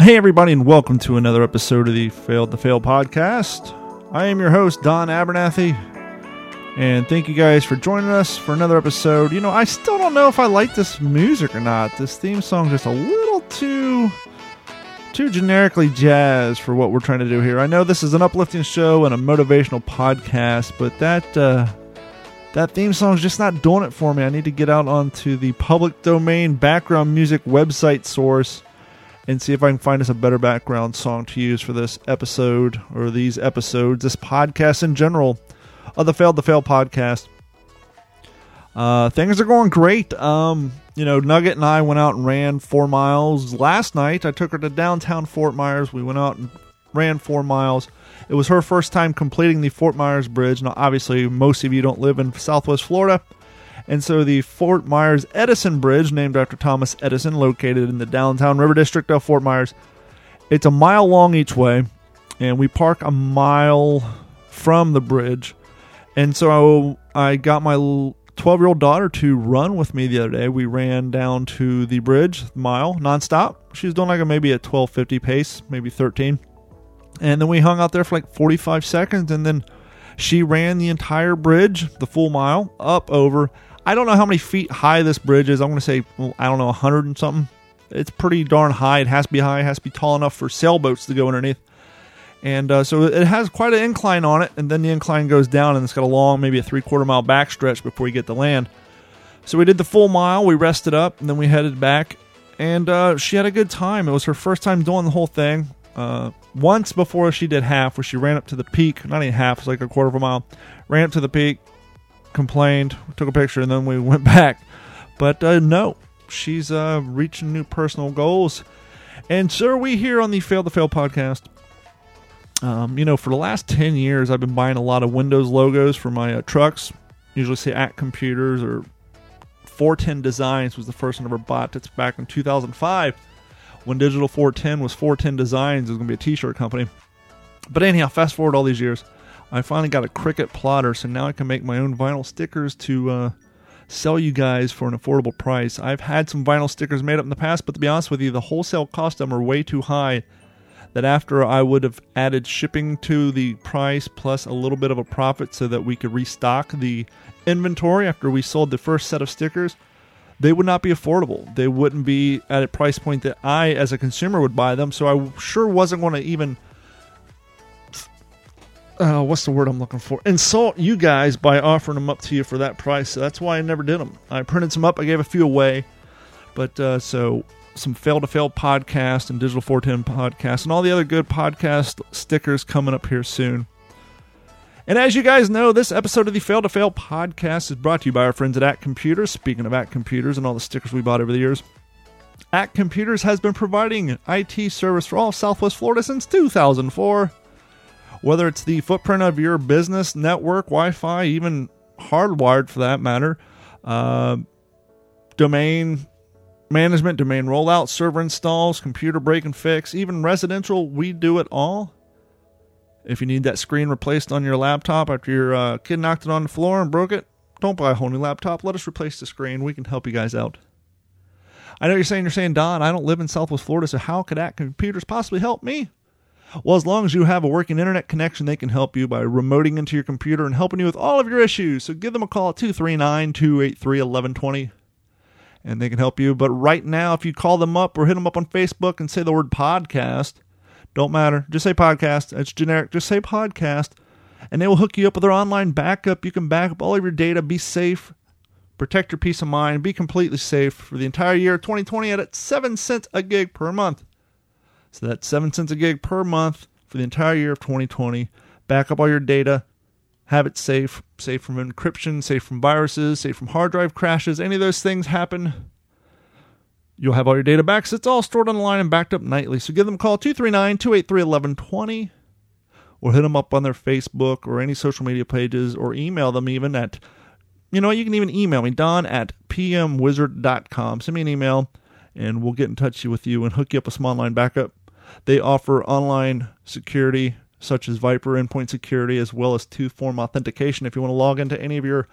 Hey, everybody, and welcome to another episode of the Failed to Fail podcast. I am your host, Don Abernathy, and thank you guys for joining us for another episode. You know, I still don't know if I like this music or not. This theme song just a little too too generically jazz for what we're trying to do here. I know this is an uplifting show and a motivational podcast, but that uh, that theme song's just not doing it for me. I need to get out onto the public domain background music website source and see if I can find us a better background song to use for this episode or these episodes, this podcast in general of the Failed to Fail podcast. Uh, things are going great. Um, you know, Nugget and I went out and ran four miles last night. I took her to downtown Fort Myers. We went out and ran four miles. It was her first time completing the Fort Myers Bridge. Now, obviously, most of you don't live in Southwest Florida. And so the Fort Myers Edison Bridge, named after Thomas Edison, located in the downtown river district of Fort Myers, it's a mile long each way, and we park a mile from the bridge. And so I got my 12 year old daughter to run with me the other day. We ran down to the bridge, mile, nonstop. She was doing like a, maybe a 1250 pace, maybe 13. And then we hung out there for like 45 seconds, and then she ran the entire bridge, the full mile, up over I don't know how many feet high this bridge is. I'm going to say, well, I don't know, 100 and something. It's pretty darn high. It has to be high. It has to be tall enough for sailboats to go underneath. And uh, so it has quite an incline on it, and then the incline goes down, and it's got a long, maybe a three quarter mile backstretch before you get to land. So we did the full mile, we rested up, and then we headed back. And uh, she had a good time. It was her first time doing the whole thing. Uh, once before she did half, where she ran up to the peak, not even half, it's like a quarter of a mile, ran up to the peak, complained, took a picture, and then we went back. But uh, no, she's uh, reaching new personal goals. And are we here on the Fail to Fail podcast. Um, you know, for the last 10 years, I've been buying a lot of Windows logos for my uh, trucks. Usually say at computers or 410 Designs was the first one I ever bought. That's back in 2005 when Digital 410 was 410 Designs. It was going to be a t shirt company. But anyhow, fast forward all these years. I finally got a Cricut plotter, so now I can make my own vinyl stickers to uh, sell you guys for an affordable price. I've had some vinyl stickers made up in the past, but to be honest with you, the wholesale cost of them are way too high. That after I would have added shipping to the price plus a little bit of a profit so that we could restock the inventory after we sold the first set of stickers, they would not be affordable. They wouldn't be at a price point that I, as a consumer, would buy them. So I sure wasn't going to even uh, what's the word I'm looking for? Insult you guys by offering them up to you for that price. So that's why I never did them. I printed some up. I gave a few away, but uh, so some fail to fail podcast and digital 410 podcast and all the other good podcast stickers coming up here soon. And as you guys know, this episode of the Fail to Fail podcast is brought to you by our friends at At Computers. Speaking of At Computers and all the stickers we bought over the years, At Computers has been providing IT service for all Southwest Florida since 2004 whether it's the footprint of your business network, Wi Fi, even hardwired for that matter, uh, domain management, domain rollout, server installs, computer break and fix, even residential, we do it all. If you need that screen replaced on your laptop after your uh, kid knocked it on the floor and broke it, don't buy a whole new laptop. Let us replace the screen. We can help you guys out. I know you're saying you're saying Don, I don't live in Southwest Florida, so how could that computers possibly help me? Well, as long as you have a working internet connection, they can help you by remoting into your computer and helping you with all of your issues. So give them a call at 239 283 1120 and they can help you. But right now, if you call them up or hit them up on Facebook and say the word podcast, don't matter. Just say podcast. It's generic. Just say podcast. And they will hook you up with their online backup. You can back up all of your data, be safe, protect your peace of mind, be completely safe for the entire year 2020 at 7 cents a gig per month. So that's 7 cents a gig per month for the entire year of 2020. Back up all your data, have it safe, safe from encryption, safe from viruses, safe from hard drive crashes. Any of those things happen, you'll have all your data back. So it's all stored online and backed up nightly. So give them a call 239 283 1120 or hit them up on their Facebook or any social media pages or email them even at, you know, you can even email me, don at pmwizard.com. Send me an email and we'll get in touch with you and hook you up with some online backup. They offer online security such as VIPRE endpoint security as well as two form authentication. If you want to log into any of your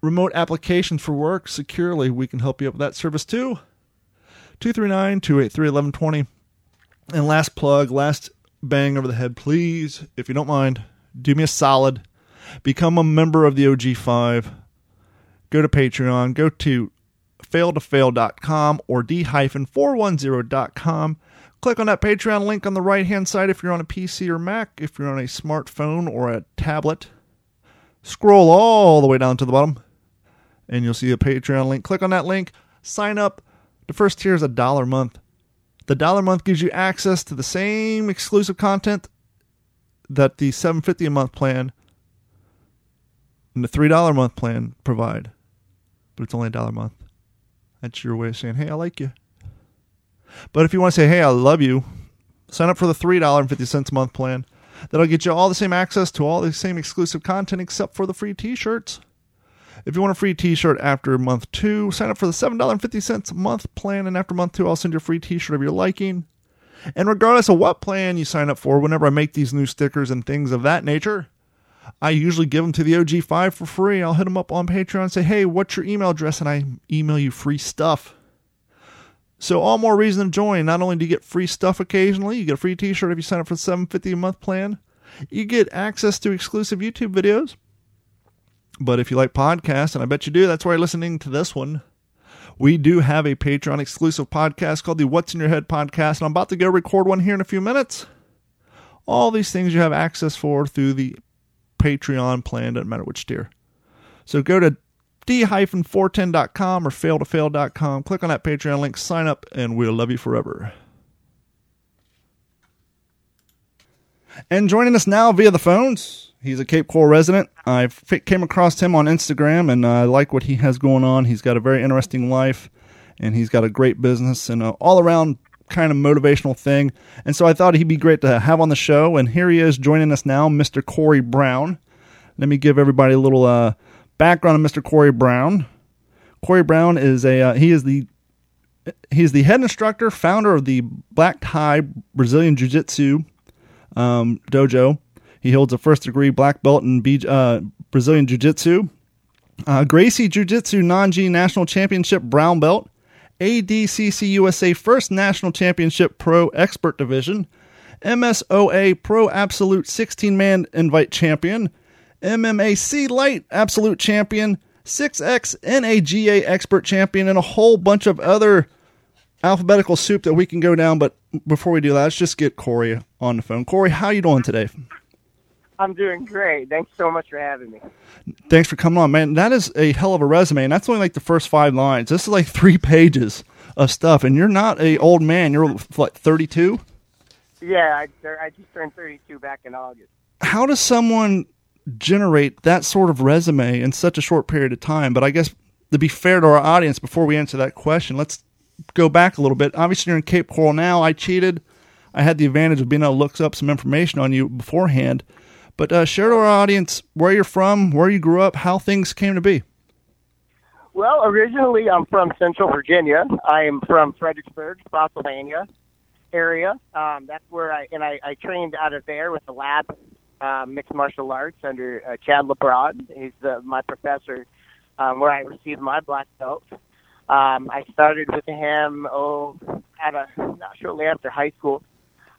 remote applications for work securely, we can help you up with that service too. 239 283 1120. And last plug, last bang over the head, please, if you don't mind, do me a solid. Become a member of the OG5. Go to Patreon. Go to failtofail.com or d-410.com. Click on that Patreon link on the right hand side if you're on a PC or Mac, if you're on a smartphone or a tablet. Scroll all the way down to the bottom and you'll see a Patreon link. Click on that link, sign up. The first tier is a dollar a month. The dollar a month gives you access to the same exclusive content that the 750 a month plan and the $3 a month plan provide. But it's only a dollar a month. That's your way of saying, hey, I like you. But if you want to say, hey, I love you, sign up for the $3.50 a month plan. That'll get you all the same access to all the same exclusive content except for the free t shirts. If you want a free t shirt after month two, sign up for the $7.50 a month plan, and after month two, I'll send you a free t shirt of your liking. And regardless of what plan you sign up for, whenever I make these new stickers and things of that nature, I usually give them to the OG5 for free. I'll hit them up on Patreon and say, hey, what's your email address? And I email you free stuff. So all more reason to join. Not only do you get free stuff occasionally, you get a free T-shirt if you sign up for the 750 a month plan. You get access to exclusive YouTube videos. But if you like podcasts, and I bet you do, that's why you're listening to this one. We do have a Patreon exclusive podcast called the What's in Your Head podcast, and I'm about to go record one here in a few minutes. All these things you have access for through the Patreon plan, doesn't matter which tier. So go to d-410.com or failtofail.com. Click on that Patreon link, sign up, and we'll love you forever. And joining us now via the phones, he's a Cape Coral resident. I came across him on Instagram, and I like what he has going on. He's got a very interesting life, and he's got a great business and all around kind of motivational thing. And so I thought he'd be great to have on the show. And here he is joining us now, Mr. Corey Brown. Let me give everybody a little uh, background of Mr. Corey Brown. Corey Brown is a uh, he is the he's the head instructor, founder of the Black Tie Brazilian Jiu Jitsu um, dojo. He holds a first degree black belt in B, uh, Brazilian Jiu Jitsu. Uh, Gracie Jiu Jitsu G National Championship brown belt. ADCC USA First National Championship Pro Expert Division. MSOA Pro Absolute 16 man invite champion. MMAC Light Absolute Champion, 6X NAGA Expert Champion, and a whole bunch of other alphabetical soup that we can go down. But before we do that, let's just get Corey on the phone. Corey, how you doing today? I'm doing great. Thanks so much for having me. Thanks for coming on, man. That is a hell of a resume, and that's only like the first five lines. This is like three pages of stuff, and you're not a old man. You're what, 32? Yeah, I, I just turned 32 back in August. How does someone generate that sort of resume in such a short period of time. But I guess to be fair to our audience, before we answer that question, let's go back a little bit. Obviously, you're in Cape Coral now. I cheated. I had the advantage of being able to look up some information on you beforehand. But uh, share to our audience where you're from, where you grew up, how things came to be. Well, originally I'm from Central Virginia. I am from Fredericksburg, Spotsylvania area. Um, that's where I and I, I trained out of there with the lab uh, mixed martial arts under uh, Chad LeBrod. He's uh, my professor um, where I received my black belt. Um, I started with him oh at a not shortly after high school,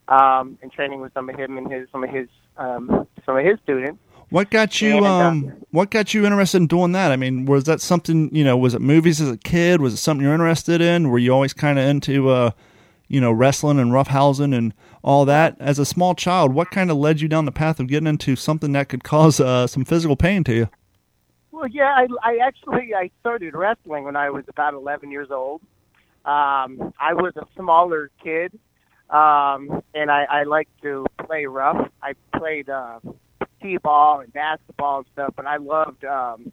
um, and training with some of him and his some of his um, some of his students. What got you and, uh, um what got you interested in doing that? I mean, was that something, you know, was it movies as a kid? Was it something you're interested in? Were you always kind of into uh you know, wrestling and roughhousing and all that. As a small child, what kind of led you down the path of getting into something that could cause uh, some physical pain to you? Well, yeah, I, I actually I started wrestling when I was about 11 years old. Um, I was a smaller kid, um, and I, I liked to play rough. I played uh, t-ball and basketball and stuff, but I loved. Um,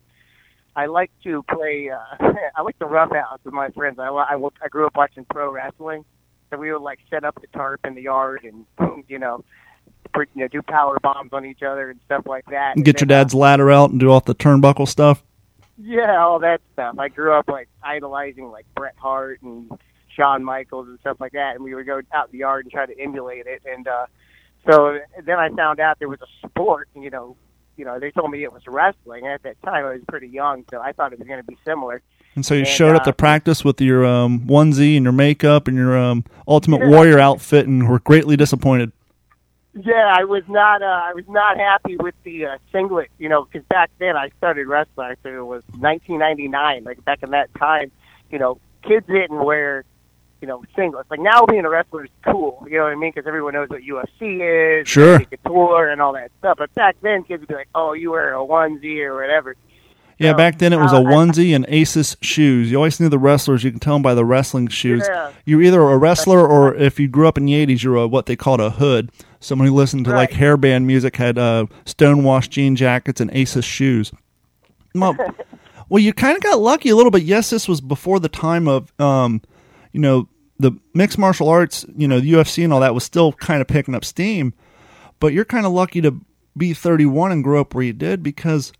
I like to play. Uh, I like to roughhouse with my friends. I I grew up watching pro wrestling, so we would like set up the tarp in the yard and you know, you know, do power bombs on each other and stuff like that. And get your dad's uh, ladder out and do all the turnbuckle stuff. Yeah, all that stuff. I grew up like idolizing like Bret Hart and Shawn Michaels and stuff like that, and we would go out in the yard and try to emulate it. And uh, so then I found out there was a sport. You know, you know, they told me it was wrestling. At that time, I was pretty young, so I thought it was going to be similar. And so you And, showed up uh, to practice with your um, onesie and your makeup and your um, Ultimate Warrior outfit, and were greatly disappointed. Yeah, I was not. Uh, I was not happy with the uh, singlet. You know, because back then I started wrestling. I think it was 1999. Like back in that time, you know, kids didn't wear, you know, singlets. Like now, being a wrestler is cool. You know what I mean? Because everyone knows what UFC is, Sure. and Couture, and all that stuff. But back then, kids would be like, "Oh, you wear a onesie or whatever." Yeah, So, back then it was a uh, I- onesie and ASICS shoes. You always knew the wrestlers. You can tell them by the wrestling shoes. Yeah. You're either a wrestler or if you grew up in the 80s, you're a, what they called a hood. Someone who listened to like Right. hair band music had uh, stonewashed jean jackets and ASICS shoes. Well, well you kind of got lucky a little bit. Yes, this was before the time of, um, you know, the mixed martial arts, you know, the UFC and all that was still kind of picking up steam. But you're kind of lucky to be 31 and grow up where you did because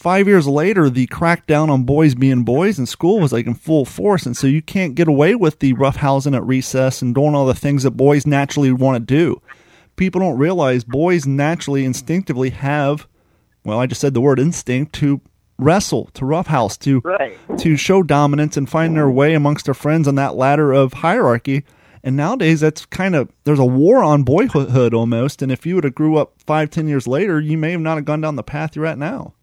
five years later, the crackdown on boys being boys in school was like in full force, and so you can't get away with the roughhousing at recess and doing all the things that boys naturally want to do. People don't realize boys naturally, instinctively have, well, I just said the word instinct to wrestle, to roughhouse, to Right. to show dominance and find their way amongst their friends on that ladder of hierarchy. And nowadays, that's kind of there's a war on boyhood almost. And if you would have grew up five, ten years later, you may have not have gone down the path you're at now.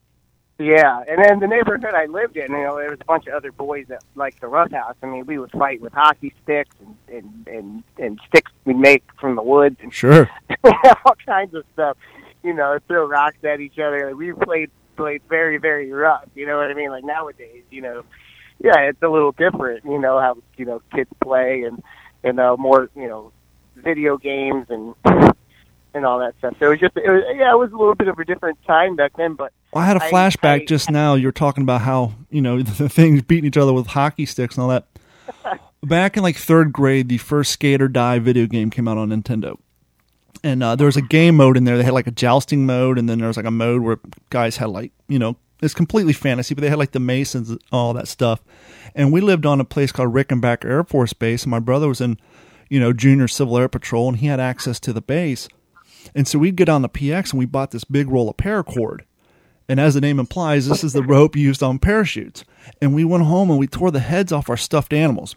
Yeah, and then the neighborhood I lived in, you know, there was a bunch of other boys that liked the roughhouse. I mean, we would fight with hockey sticks and and and, and sticks we'd make from the woods and Sure. all kinds of stuff. You know, throw rocks at each other. Like, we played played very very rough. You know what I mean? Like nowadays, you know, yeah, it's a little different. You know how you know kids play and and uh, more you know video games and and all that stuff. So it was just it was, yeah, it was a little bit of a different time back then, but. Well, I had a flashback I- just now. You're talking about how you know the things beating each other with hockey sticks and all that. Back in like third grade, the first Skate or Die video game came out on Nintendo, and uh, there was a game mode in there. They had like a jousting mode, and then there was like a mode where guys had like you know it's completely fantasy, but they had like the Masons, and all that stuff. And we lived on a place called Rickenbacker Air Force Base, and my brother was in you know Junior Civil Air Patrol, and he had access to the base. And so we'd get on the PX and we bought this big roll of paracord. And as the name implies, this is the rope used on parachutes. And we went home and we tore the heads off our stuffed animals.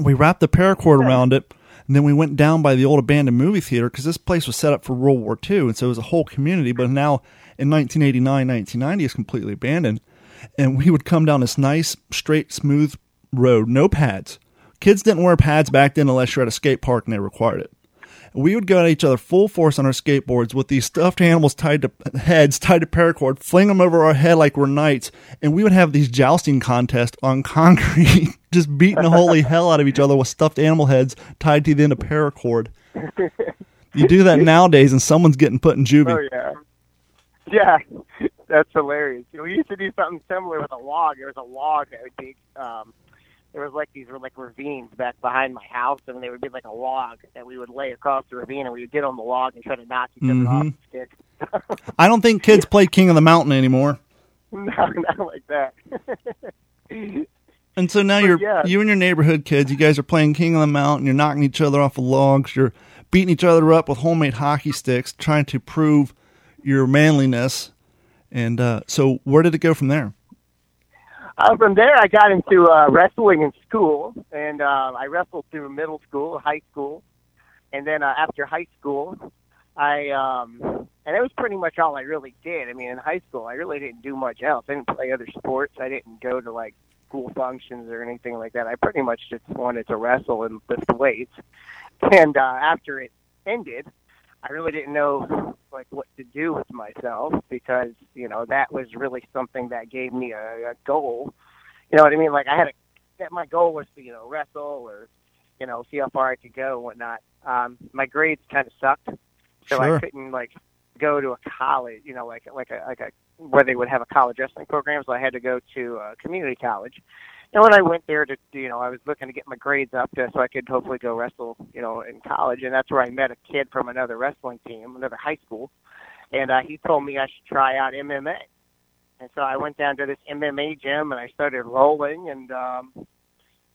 We wrapped the paracord around it, and then we went down by the old abandoned movie theater because this place was set up for World War II, and so it was a whole community. But now in 1989, 1990, it's completely abandoned. And we would come down this nice, straight, smooth road, no pads. Kids didn't wear pads back then unless you're at a skate park and they required it we would go at each other full force on our skateboards with these stuffed animals tied to heads, tied to paracord, fling them over our head like we're knights, and we would have these jousting contests on concrete, just beating the holy hell out of each other with stuffed animal heads tied to the end of paracord. You do that nowadays, and someone's getting put in juvie. Oh yeah, yeah, that's hilarious. We used to do something similar with a log. There was a log that would be, um, there was like these were like ravines back behind my house, and there would be like a log that we would lay across the ravine, and we would get on the log and try to knock each other off Mhm. with sticks. I don't think kids play King of the Mountain anymore. no, not like that. And so now But you're yeah. you and your neighborhood kids, you guys are playing King of the Mountain, you're knocking each other off of logs, you're beating each other up with homemade hockey sticks, trying to prove your manliness. And uh, so where did it go from there? Uh, from there, I got into uh, wrestling in school, and uh, I wrestled through middle school, high school, and then uh, after high school, I um, and that was pretty much all I really did. I mean, in high school, I really didn't do much else. I didn't play other sports. I didn't go to like school functions or anything like that. I pretty much just wanted to wrestle and lift weights. And uh, after it ended, I really didn't know like what to do with myself because you know that was really something that gave me a, a goal. You know what I mean? Like I had a that my goal was to you know wrestle or you know see how far I could go and whatnot. Um, my grades kind of sucked, so Sure. I couldn't like go to a college. You know, like like a like a where they would have a college wrestling program. So I had to go to a community college. And when I went there to, you know, I was looking to get my grades up to, so I could hopefully go wrestle, you know, in college. And that's where I met a kid from another wrestling team, another high school. And uh, he told me I should try out MMA. And so I went down to this MMA gym and I started rolling and um,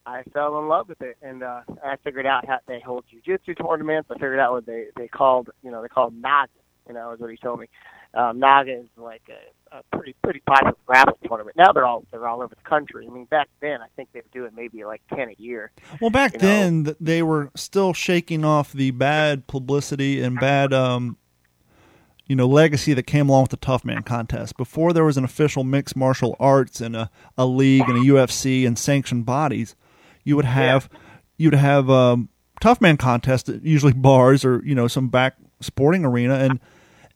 I fell in love with it. And uh, I figured out how they hold jujitsu tournaments. I figured out what they, they called, you know, they called knots, you know, is what he told me. um, Naga is like a, a pretty pretty popular grappling tournament. Now they're all they're all over the country. I mean, back then I think they were doing maybe like ten a year. Well, back You then th they were still shaking off the bad publicity and bad, um, you know, legacy that came along with the Tough Man contest. Before there was an official mixed martial arts and a, a league and a UFC and sanctioned bodies, you would have you'd have um, Tough Man contest at usually bars or you know some back sporting arena and.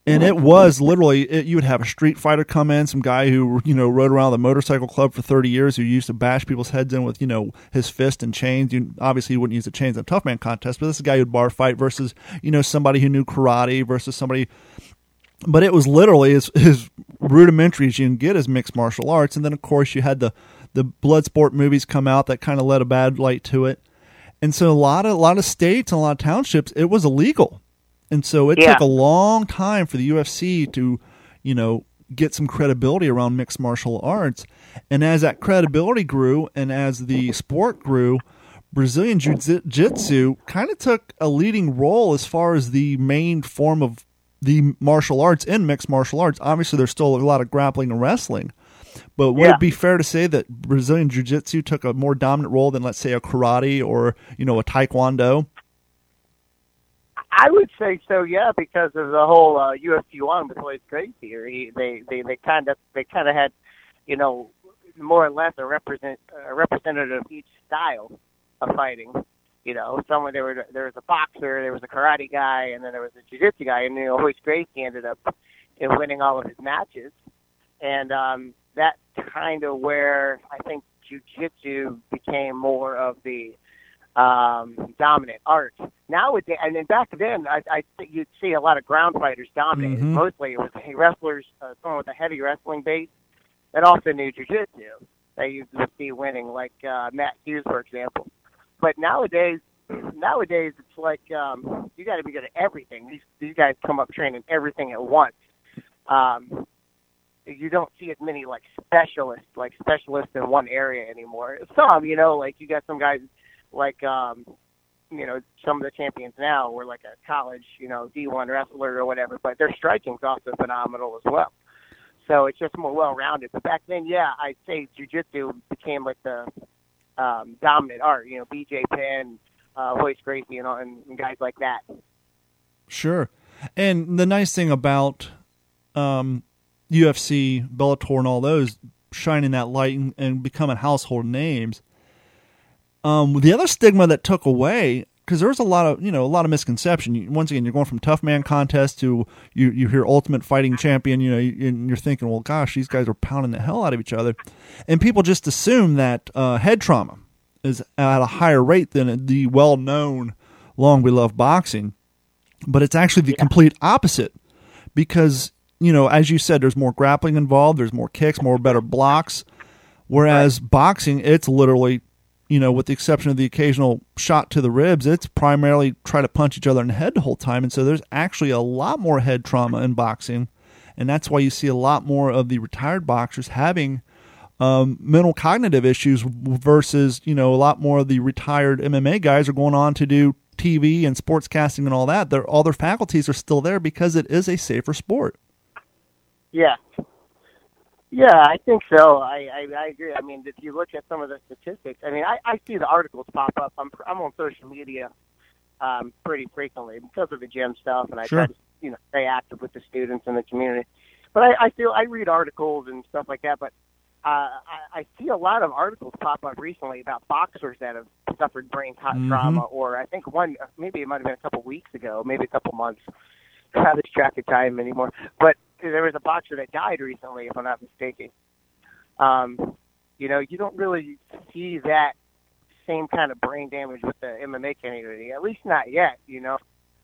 And it was literally, it, you would have a street fighter come in, some guy who, you know, rode around the motorcycle club for 30 years who used to bash people's heads in with, you know, his fist and chains. You, obviously, he wouldn't use the chains in a tough man contest, but this is a guy who'd bar fight versus, you know, somebody who knew karate versus somebody. But it was literally as, as rudimentary as you can get as mixed martial arts. And then, of course, you had the, the blood sport movies come out that kind of led a bad light to it. And so a lot of a lot of states and a lot of townships, it was illegal. And so it Yeah. took a long time for the UFC to, you know, get some credibility around mixed martial arts. And as that credibility grew and as the sport grew, Brazilian Jiu Jitsu kind of took a leading role as far as the main form of the martial arts in mixed martial arts. Obviously, there's still a lot of grappling and wrestling. But would Yeah. it be fair to say that Brazilian Jiu Jitsu took a more dominant role than, let's say, a karate or, you know, a taekwondo? I would say so, yeah, because of the whole uh, UFC one with Royce Gracie. He, they they they kind of they kind of had, you know, more or less a represent a representative of each style of fighting. You know, someone there were there was a boxer, there was a karate guy, and then there was a jiu-jitsu guy, and you know, Royce Gracie ended up in winning all of his matches, and um, that's kind of where I think jiu-jitsu became more of the um, dominant art. Nowadays, and then back then, I, I you'd see a lot of ground fighters dominate. Mhm. Mostly, it was wrestlers, uh, someone with a heavy wrestling base that also knew jiu-jitsu. That you would see winning, like uh, Matt Hughes, for example. But nowadays, nowadays it's like um, you got to be good at everything. These these guys come up training everything at once. Um, you don't see as many like specialists, like specialists in one area anymore. Some, you know, like you got some guys like um you know some of the champions now were like a college you know D1 wrestler or whatever, but their striking's also phenomenal as well. So it's just more well rounded. But back then, yeah, I'd say jujitsu became like the um, dominant art. You know, BJ Penn, uh, Royce Gracie, and, all- and and guys like that. Sure. And the nice thing about um, UFC, Bellator, and all those shining that light and, and becoming household names. Um, the other stigma that took away because there was a lot of you know a lot of misconception. Once again, you're going from tough man contest to you you hear Ultimate Fighting Champion. You know, and you're thinking, well, gosh, these guys are pounding the hell out of each other, and people just assume that uh, head trauma is at a higher rate than the well known long beloved boxing but it's actually the complete opposite because you know as you said there's more grappling involved there's more kicks more better blocks whereas boxing it's literally you know with the exception of the occasional shot to the ribs it's primarily try to punch each other in the head the whole time and so there's actually a lot more head trauma in boxing and that's why you see a lot more of the retired boxers having um, mental cognitive issues versus you know a lot more of the retired MMA guys are going on to do TV and sportscasting and all that. Their all their faculties are still there because it is a safer sport. Yeah. Yeah, I think so. I, I I agree. I mean, if you look at some of the statistics, I mean, I, I see the articles pop up. I'm I'm on social media um, pretty frequently because of the gym stuff, and I Sure. try to you know stay active with the students and the community. But I, I feel I read articles and stuff like that. But uh, I, I see a lot of articles pop up recently about boxers that have suffered brain Mhm. trauma, or I think one maybe it might have been a couple weeks ago, maybe a couple months. I don't have this track of time anymore. But there was a boxer that died recently, if I'm not mistaken. Um, you know, you don't really see that same kind of brain damage with the MMA community, at least not yet. You know,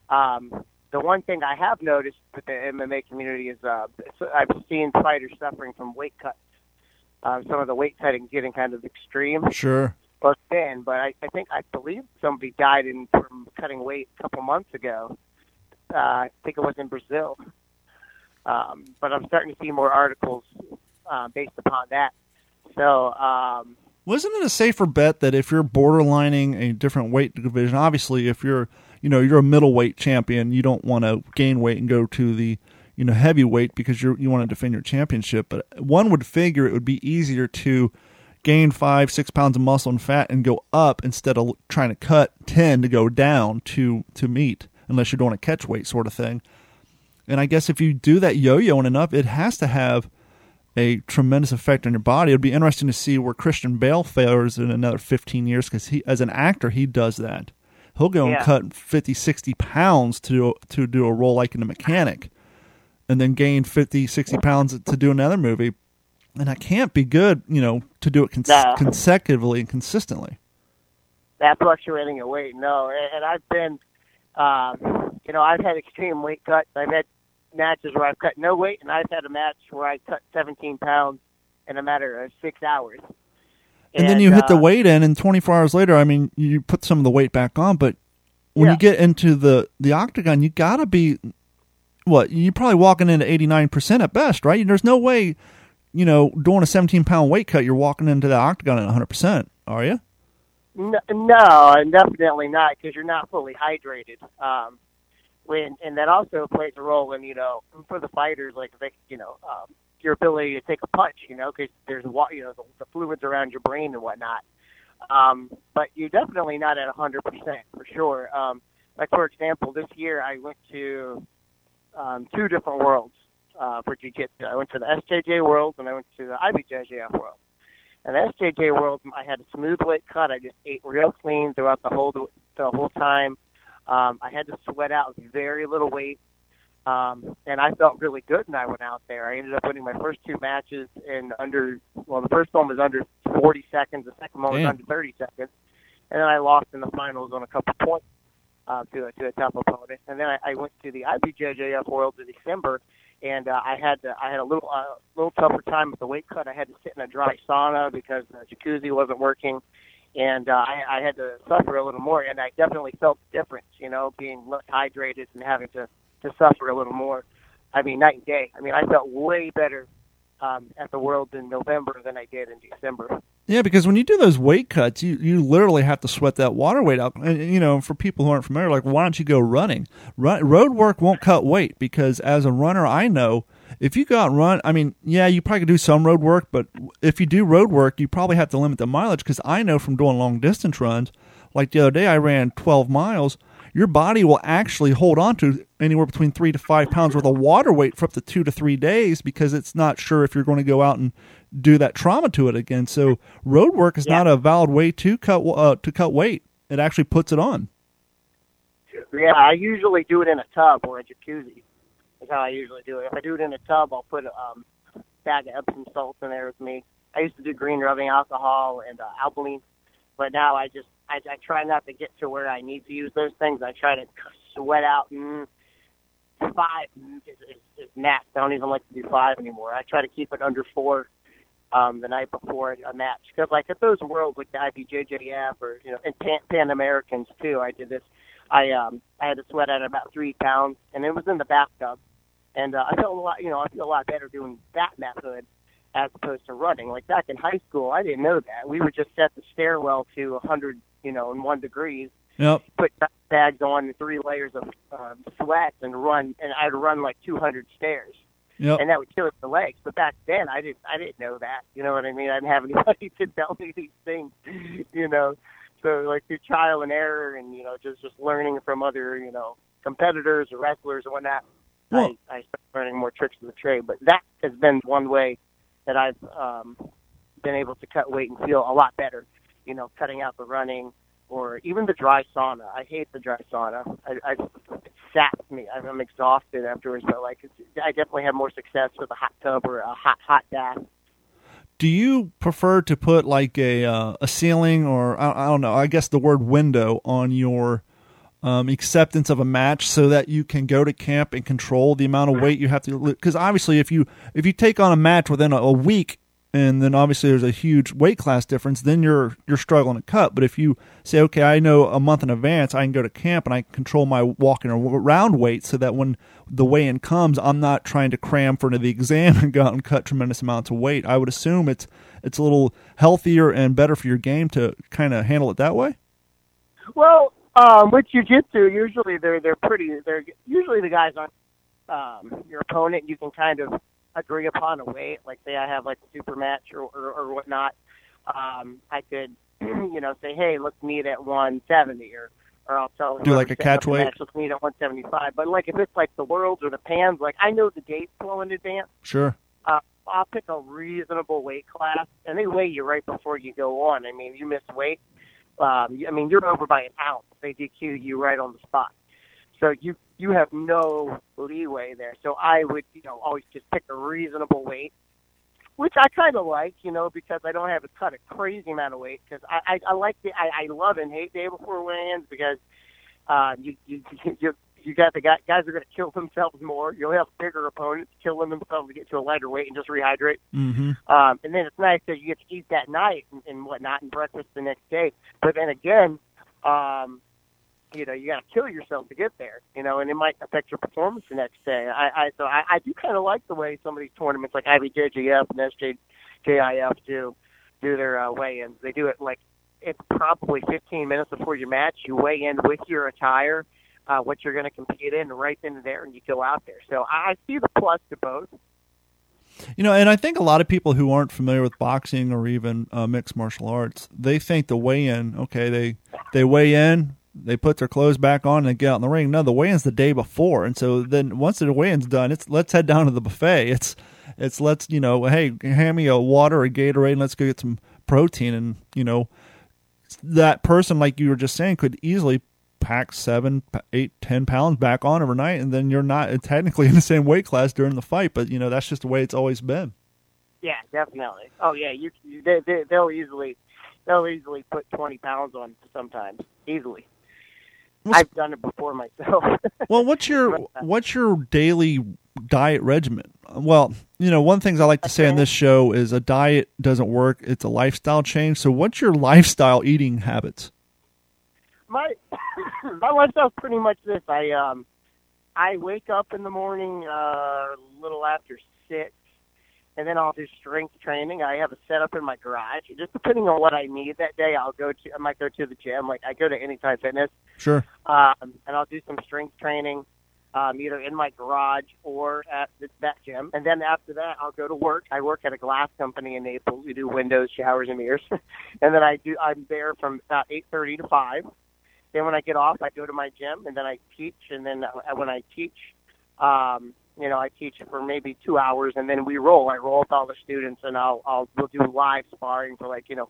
um, the one thing I have noticed with the MMA community is uh, I've seen fighters suffering from weight cuts. Um, some of the weight cutting getting kind of extreme Sure. or thin, but I, I think I believe somebody died in from cutting weight a couple months ago. Uh, I think it was in Brazil. Um, but I'm starting to see more articles uh, based upon that. So um, Wasn't it a safer bet that if you're borderlining a different weight division, obviously if you're you know you're a middleweight champion, you don't want to gain weight and go to the you know heavyweight because you you want to defend your championship. But one would figure it would be easier to gain five six pounds of muscle and fat and go up instead of trying to cut ten to go down to to meet unless you're doing a catch weight sort of thing. And I guess if you do that yo-yoing enough, it has to have a tremendous effect on your body. It'd be interesting to see where Christian Bale fares in another 15 years because he, as an actor, he does that. He'll go Yeah. and cut 50, 60 pounds to do, to do a role like in The mechanic, and then gain 50, 60 pounds to do another movie. And that can't be good, you know, to do it cons- No. consecutively and consistently. that fluctuating in weight. No, and, and I've been, um, you know, I've had extreme weight cuts. I've had matches where I've cut no weight, and I've had a match where I cut 17 pounds in a matter of six hours. And, then you hit the uh, weight in, and 24 hours later, I mean, you put some of the weight back on, but when Yeah. you get into the the octagon, you got to be what you're probably walking into 89% at best, right? There's no way, you know, doing a 17 pound weight cut, you're walking into the octagon at 100%, are you? No, no definitely not, because you're not fully hydrated. Um, when and that also plays a role in you know for the fighters, like they, you know, um, your ability to take a punch, you know, because there's you know the, the fluids around your brain and whatnot. Um, but you're definitely not at 100% for sure. Um, like for example, this year I went to um, two different worlds uh, for jiu-jitsu. I went to the SJJ World and I went to the IBJJF World. And the SJJ World, I had a smooth weight cut. I just ate real clean throughout the whole the whole time. Um, I had to sweat out very little weight, um, and I felt really good when I went out there. I ended up winning my first two matches in under. Well, the first one was under 40 seconds. The second one was under 30 seconds, and then I lost in the finals on a couple points uh, to a, to a tough opponent. And then I, I went to the IBJJF Worlds in December, and uh, I had to, I had a little uh, little tougher time with the weight cut. I had to sit in a dry sauna because the jacuzzi wasn't working, and uh, I, I had to suffer a little more. And I definitely felt the difference, you know, being hydrated and having to to suffer a little more. I mean, night and day. I mean, I felt way better um, at the Worlds in November than I did in December. Yeah, because when you do those weight cuts, you, you literally have to sweat that water weight out. And, you know, for people who aren't familiar, like, why don't you go running? Run, road work won't cut weight because as a runner, I know if you go out and run, I mean, yeah, you probably could do some road work, but if you do road work, you probably have to limit the mileage because I know from doing long distance runs, like the other day, I ran 12 miles. Your body will actually hold on to anywhere between three to five pounds worth of water weight for up to two to three days because it's not sure if you're going to go out and do that trauma to it again. So road work is Yeah. not a valid way to cut uh, to cut weight. It actually puts it on. Yeah, I usually do it in a tub or a jacuzzi. That's how I usually do it. If I do it in a tub, I'll put a um, bag of Epsom salts in there with me. I used to do green rubbing alcohol and uh, alkaline, but now I just I, I try not to get to where I need to use those things. I try to sweat out mm, five mm, is, is, is max. I don't even like to do five anymore. I try to keep it under four um, the night before a match because like at those worlds like the IBJJF or you know and Pan, Pan Americans too. I did this. I um I had to sweat out about three pounds, and it was in the bathtub, and uh, I felt a lot. You know, I feel a lot better doing that method as opposed to running. Like back in high school, I didn't know that. We would just set the stairwell to a 100, you know, and one degrees, Yep. put bags on, and three layers of um, sweat, and run. And I'd run like 200 stairs, Yep. and that would kill the legs. But back then, I didn't. I didn't know that. You know what I mean? I didn't have anybody to tell me these things. You know, so like through trial and error, and you know, just just learning from other you know competitors or wrestlers and whatnot. Well- I, I started learning more tricks of the trade. But that has been one way that I've um, been able to cut weight and feel a lot better. You know, cutting out the running or even the dry sauna. I hate the dry sauna. I, I it saps me. I'm, I'm exhausted afterwards. But like, it's, I definitely have more success with a hot tub or a hot hot bath. Do you prefer to put like a uh, a ceiling or I, I don't know? I guess the word window on your um, acceptance of a match so that you can go to camp and control the amount of weight you have to. Because obviously, if you if you take on a match within a, a week and then obviously there's a huge weight class difference, then you're you're struggling to cut. But if you say, okay, I know a month in advance, I can go to camp and I control my walking around weight so that when the weigh-in comes, I'm not trying to cram for the exam and go out and cut tremendous amounts of weight. I would assume it's it's a little healthier and better for your game to kind of handle it that way. Well, um, with jujitsu, usually they're they're pretty. They're usually the guys aren't um, your opponent. You can kind of agree upon a weight. Like say I have like a super match or or, or whatnot. Um, I could you know say, hey, let's meet at 170 or or I'll tell Do like a catch weight? match, Let's meet at 175. But like if it's like the worlds or the pans, like I know the dates well in advance. Sure. Uh, I'll pick a reasonable weight class, and they weigh you right before you go on. I mean, you miss weight. Um, I mean, you're over by an ounce. They DQ you right on the spot, so you you have no leeway there. So I would, you know, always just pick a reasonable weight, which I kind of like, you know, because I don't have to cut a crazy amount of weight. Because I, I I like the I, I love and hate day before weigh-ins because uh, you you you you got the guy, guys are going to kill themselves more. You'll have bigger opponents killing themselves to get to a lighter weight and just rehydrate. Mm-hmm. Um, and then it's nice that you get to eat that night and, and whatnot and breakfast the next day. But then again, um, you know, you got to kill yourself to get there, you know, and it might affect your performance the next day. I, I so I, I do kind of like the way some of these tournaments like IBJJF and SJJIF do do their uh, weigh-ins. They do it like it's probably 15 minutes before your match. You weigh in with your attire, uh, what you're going to compete in, right then and there, and you go out there. So I see the plus to both. You know, and I think a lot of people who aren't familiar with boxing or even uh, mixed martial arts, they think the weigh-in. Okay, they they weigh in, they put their clothes back on, and get out in the ring. No, the weigh-in's the day before, and so then once the weigh-in's done, it's let's head down to the buffet. It's it's let's you know, hey, hand me a water a Gatorade, and let's go get some protein, and you know, that person, like you were just saying, could easily pack seven, eight, ten pounds back on overnight, and then you're not technically in the same weight class during the fight. But you know, that's just the way it's always been. Yeah, definitely. Oh yeah, you, you they, they they'll easily they'll easily put twenty pounds on sometimes easily. Well, I've done it before myself. Well, what's your what's your daily diet regimen? Well, you know, one of the things I like to say on this show is a diet doesn't work; it's a lifestyle change. So, what's your lifestyle eating habits? my my lifestyle's pretty much this. I um I wake up in the morning uh, a little after six, and then I'll do strength training. I have a setup in my garage. Just depending on what I need that day, I'll go to. I might go to the gym. Like I go to Anytime Fitness. Sure. um, and I'll do some strength training, um, either in my garage or at the, that gym. And then after that, I'll go to work. I work at a glass company in Naples. We do windows, showers, and mirrors. and then I do. I'm there from about eight thirty to five. Then when I get off, I go to my gym, and then I teach. And then uh, when I teach, um, you know, I teach for maybe two hours, and then we roll. I roll with all the students, and I'll I'll we'll do live sparring for like you know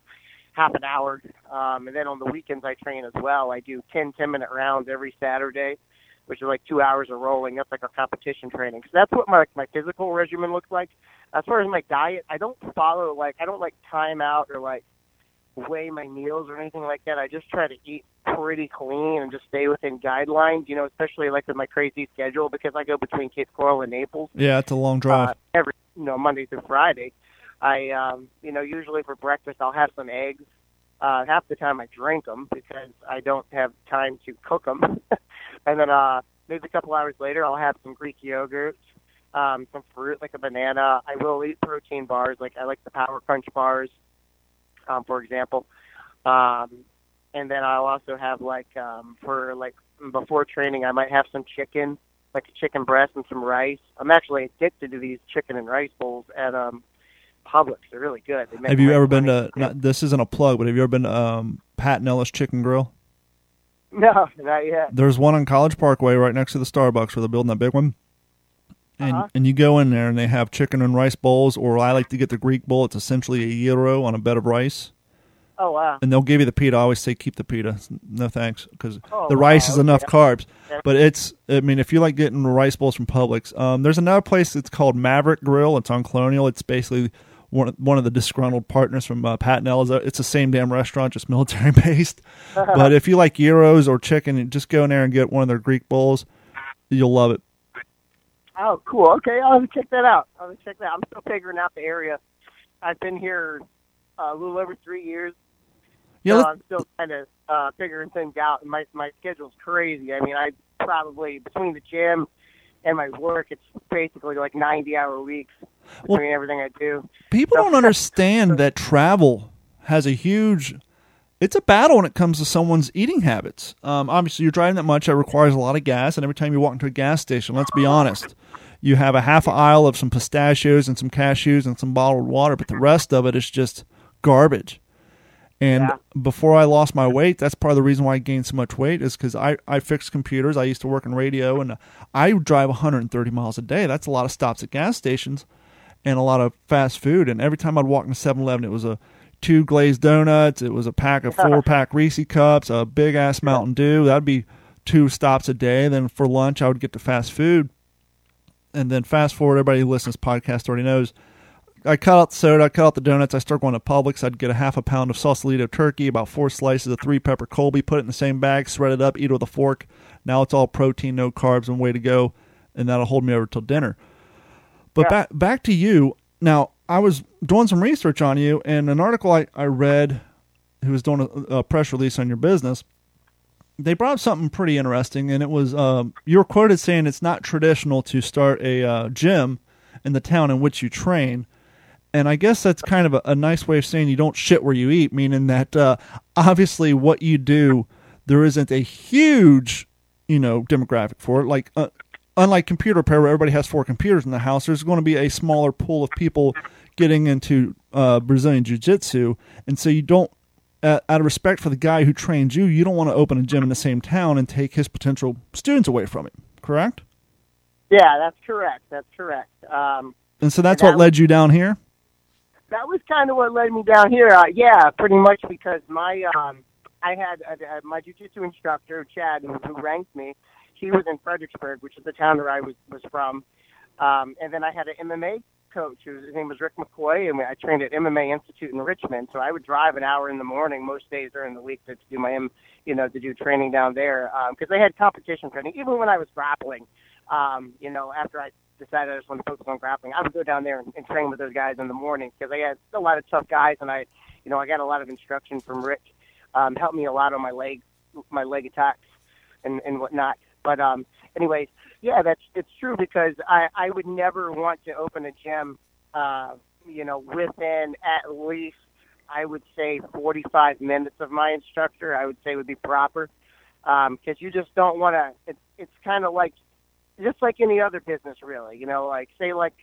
half an hour. Um, and then on the weekends, I train as well. I do 10 10 minute rounds every Saturday, which is like two hours of rolling. That's like our competition training. So that's what my my physical regimen looks like. As far as my diet, I don't follow like I don't like time out or like weigh my meals or anything like that. I just try to eat pretty clean and just stay within guidelines. You know, especially like with my crazy schedule because I go between Cape Coral and Naples Yeah, it's a long drive. uh, every you know Monday through Friday. I um, you know usually for breakfast I'll have some eggs. Uh, half the time I drink them because I don't have time to cook them, and then uh, maybe a couple hours later I'll have some Greek yogurt, um, some fruit like a banana. I will eat protein bars like I like the Power Crunch bars, um, for example. Um, and then I'll also have like um, for like before training I might have some chicken like a chicken breast and some rice. I'm actually addicted to these chicken and rice bowls at um Publix. They're really good. They make Have you ever been to? Not, this isn't a plug, but have you ever been to um, Pat and Ellis Chicken Grill? No, not yet. There's one on College Parkway right next to the Starbucks where they're building that big one. And Uh-huh. and you go in there and they have chicken and rice bowls, or I like to get the Greek bowl. It's essentially a gyro on a bed of rice, Oh wow. and they'll give you the pita. I always say keep the pita. No thanks, because Oh, the rice wow, is enough okay. carbs. Yeah. But it's, I mean, if you like getting rice bowls from Publix, um, there's another place that's called Maverick Grill. It's on Colonial. It's basically one one of the disgruntled partners from uh, Pat and Ella's. It's the same damn restaurant, just military based. but if you like gyros or chicken, just go in there and get one of their Greek bowls. You'll love it. Oh, cool. Okay, I'll have to check that out. I'll have to check that. out. I'm still figuring out the area. I've been here uh, a little over three years. Yeah, so I'm still kind of uh, figuring things out. And my my schedule's crazy. I mean, I probably between the gym and my work, it's basically like 90 hour weeks between Well- everything I do. people don't understand that travel has a huge it's a battle when it comes to someone's eating habits. Um, obviously, you're driving that much; that requires a lot of gas. And every time you walk into a gas station, let's be honest, you have a half aisle of some pistachios and some cashews and some bottled water, but the rest of it is just garbage. And Yeah. before I lost my weight, that's part of the reason why I gained so much weight is because I, I fixed computers. I used to work in radio, and I drive 130 miles a day. That's a lot of stops at gas stations and a lot of fast food. And every time I'd walk into 7 Eleven, it was a two glazed donuts, it was a pack of four pack Reese cups, a big ass Mountain Dew. That'd be two stops a day. Then for lunch, I would get the fast food. And then fast forward, everybody who listens to podcast already knows. I cut out the soda, I cut out the donuts. I start going to Publix. I'd get a half a pound of Sausalito turkey, about four slices of three pepper Colby, put it in the same bag, shred it up, eat it with a fork. Now it's all protein, no carbs, and way to go. And that'll hold me over till dinner. But Yeah. back back to you. Now I was doing some research on you, and an article I, I read, who was doing a, a press release on your business. They brought up something pretty interesting, and it was um, you were quoted saying it's not traditional to start a uh, gym in the town in which you train. And I guess that's kind of a, a nice way of saying you don't shit where you eat, meaning that uh, obviously what you do, there isn't a huge, you know, demographic for it. Like, uh, unlike computer repair, where everybody has four computers in the house, there's going to be a smaller pool of people getting into uh, Brazilian Jiu Jitsu. And so you don't, uh, out of respect for the guy who trained you, you don't want to open a gym in the same town and take his potential students away from him, correct? Yeah, that's correct. That's correct. Um, And so that's And what that led you down here? that was kind of what led me down here. Uh, yeah, pretty much because my um, I had uh, uh, my jujitsu instructor Chad, who, who ranked me. He was in Fredericksburg, which is the town where I was was from. Um, and then I had an MMA coach. Who, his name was Rick McCoy, and I trained at MMA Institute in Richmond. So I would drive an hour in the morning most days during the week to, to do my you know, to do training down there because they had competition training. Even when I was grappling, um, you know, after I decided I just wanted to focus on grappling, I would go down there and, and train with those guys in the morning because I had a lot of tough guys, and I, you know, I got a lot of instruction from Rick. Um, helped me a lot on my leg, my leg attacks, and and whatnot. But um, anyways, yeah, that's it's true because I I would never want to open a gym, uh, you know, within at least I would say 45 minutes of my instructor. I would say would be proper because you just don't want to. It's it's kind of like just like any other business, really. You know, like say like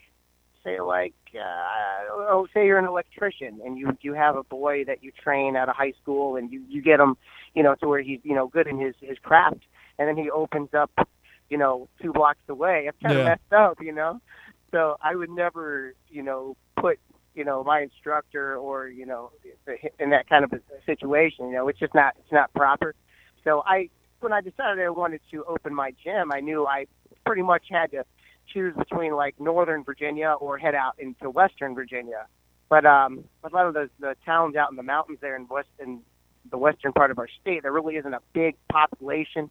say like uh, oh say you're an electrician and you you have a boy that you train out of high school and you you get him you know to where he's you know good in his his craft and then he opens up you know two blocks away. It's kind of Yeah. messed up, you know. So I would never you know put you know my instructor or you know in that kind of a situation. You know, it's just not it's not proper. So I when I decided I wanted to open my gym, I knew I pretty much had to choose between like Northern Virginia or head out into Western Virginia. But um, but a lot of those the towns out in the mountains there in west in the western part of our state, there really isn't a big population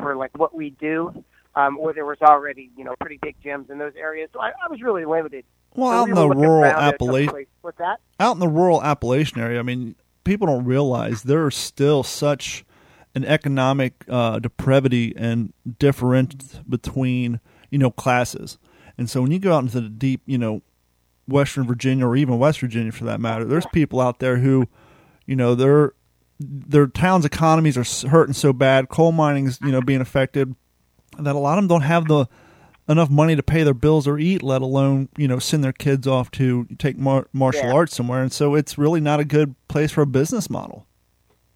for like what we do. Um, or there was already you know pretty big gyms in those areas, so I, I was really limited. Well, So out we in the rural around at a couple Appalachian. What's that? out in the rural Appalachian area, I mean, people don't realize there's still such an economic uh, depravity and difference between you know classes. And so when you go out into the deep, you know, Western Virginia or even West Virginia for that matter, there's people out there who, you know, their their towns' economies are hurting so bad, coal mining's you know being affected, that a lot of them don't have the enough money to pay their bills or eat, let alone you know send their kids off to take mar- martial Yeah. arts somewhere. And so it's really not a good place for a business model.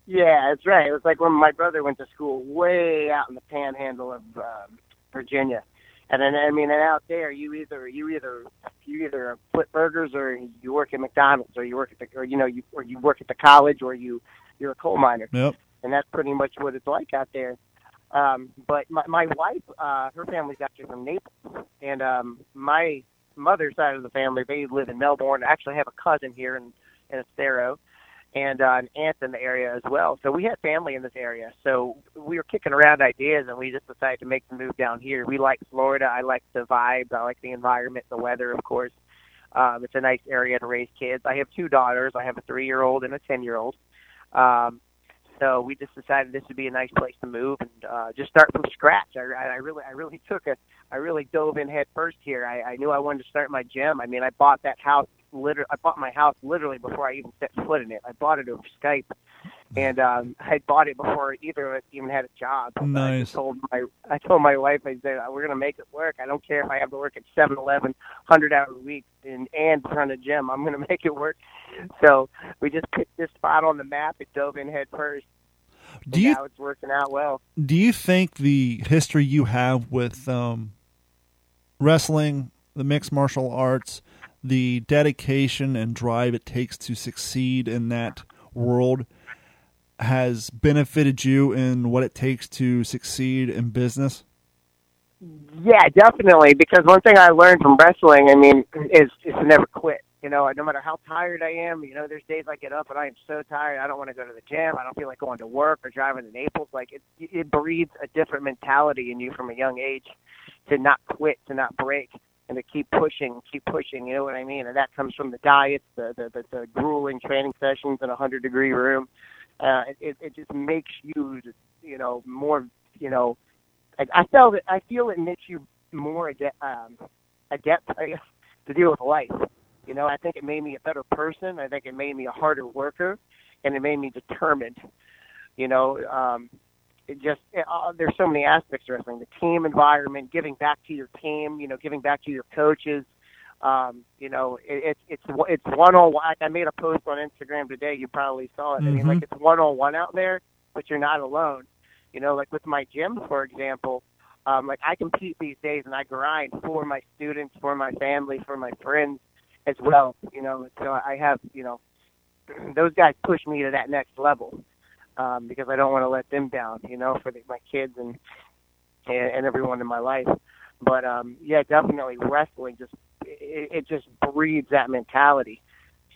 Yeah, that's right. It was like when my brother went to school way out in the panhandle of um, Virginia, and then I mean, and out there, you either you either you either flip burgers or you work at McDonald's or you work at the or you know you or you work at the college or you you're a coal miner, Yep. and that's pretty much what it's like out there. Um, but my my wife, uh, her family's actually from Naples, and um, my mother's side of the family, they live in Melbourne. I actually have a cousin here in in Estero and uh, an aunt in the area as well. So we had family in this area. So we were kicking around ideas, and we just decided to make the move down here. We like Florida. I like the vibes. I like the environment, the weather, of course. Um, it's a nice area to raise kids. I have two daughters. I have a three-year-old and a ten-year-old. Um, so we just decided this would be a nice place to move and uh, just start from scratch. I, I really, I really took a, I really dove in head first here. I, I knew I wanted to start my gym. I mean, I bought that house literally I bought my house literally before I even set foot in it. I bought it over Skype, and um, I bought it before either of us even had a job. I Nice. just told my I told my wife I said we're gonna make it work. I don't care if I have to work at seven eleven, hundred hour weeks, and and run a gym. I'm gonna make it work. So we just picked this spot on the map and dove in head first. Do you now it's working out well. do you think the history you have with um, wrestling, the mixed martial arts, the dedication and drive it takes to succeed in that world has benefited you in what it takes to succeed in business? Yeah, definitely. Because one thing I learned from wrestling, I mean, is is to never quit. You know, no matter how tired I am, you know, there's days I get up and I am so tired. I don't want to go to the gym. I don't feel like going to work or driving to Naples. Like it, it breeds a different mentality in you from a young age to not quit, to not break, and to keep pushing, keep pushing. You know what I mean? And that comes from the diets, the the the, the grueling training sessions in a hundred degree room. Uh, it, it just makes you, you know, more, you know, I, I felt it. I feel it makes you more adept, um, adept I guess, to deal with life. You know, I think it made me a better person. I think it made me a harder worker, and it made me determined. You know, um, it just uh, there's so many aspects to wrestling: the team environment, giving back to your team. You know, giving back to your coaches. Um, you know, it, it's it's it's one on one. I made a post on Instagram today. You probably saw it. I mean, like it's one on one out there, but you're not alone. You know, like with my gym, for example, um, like I compete these days and I grind for my students, for my family, for my friends as well. You know, so I have, you know, those guys push me to that next level um, because I don't want to let them down. You know, for the, my kids and, and and everyone in my life. But um, yeah, definitely wrestling just it, it just breeds that mentality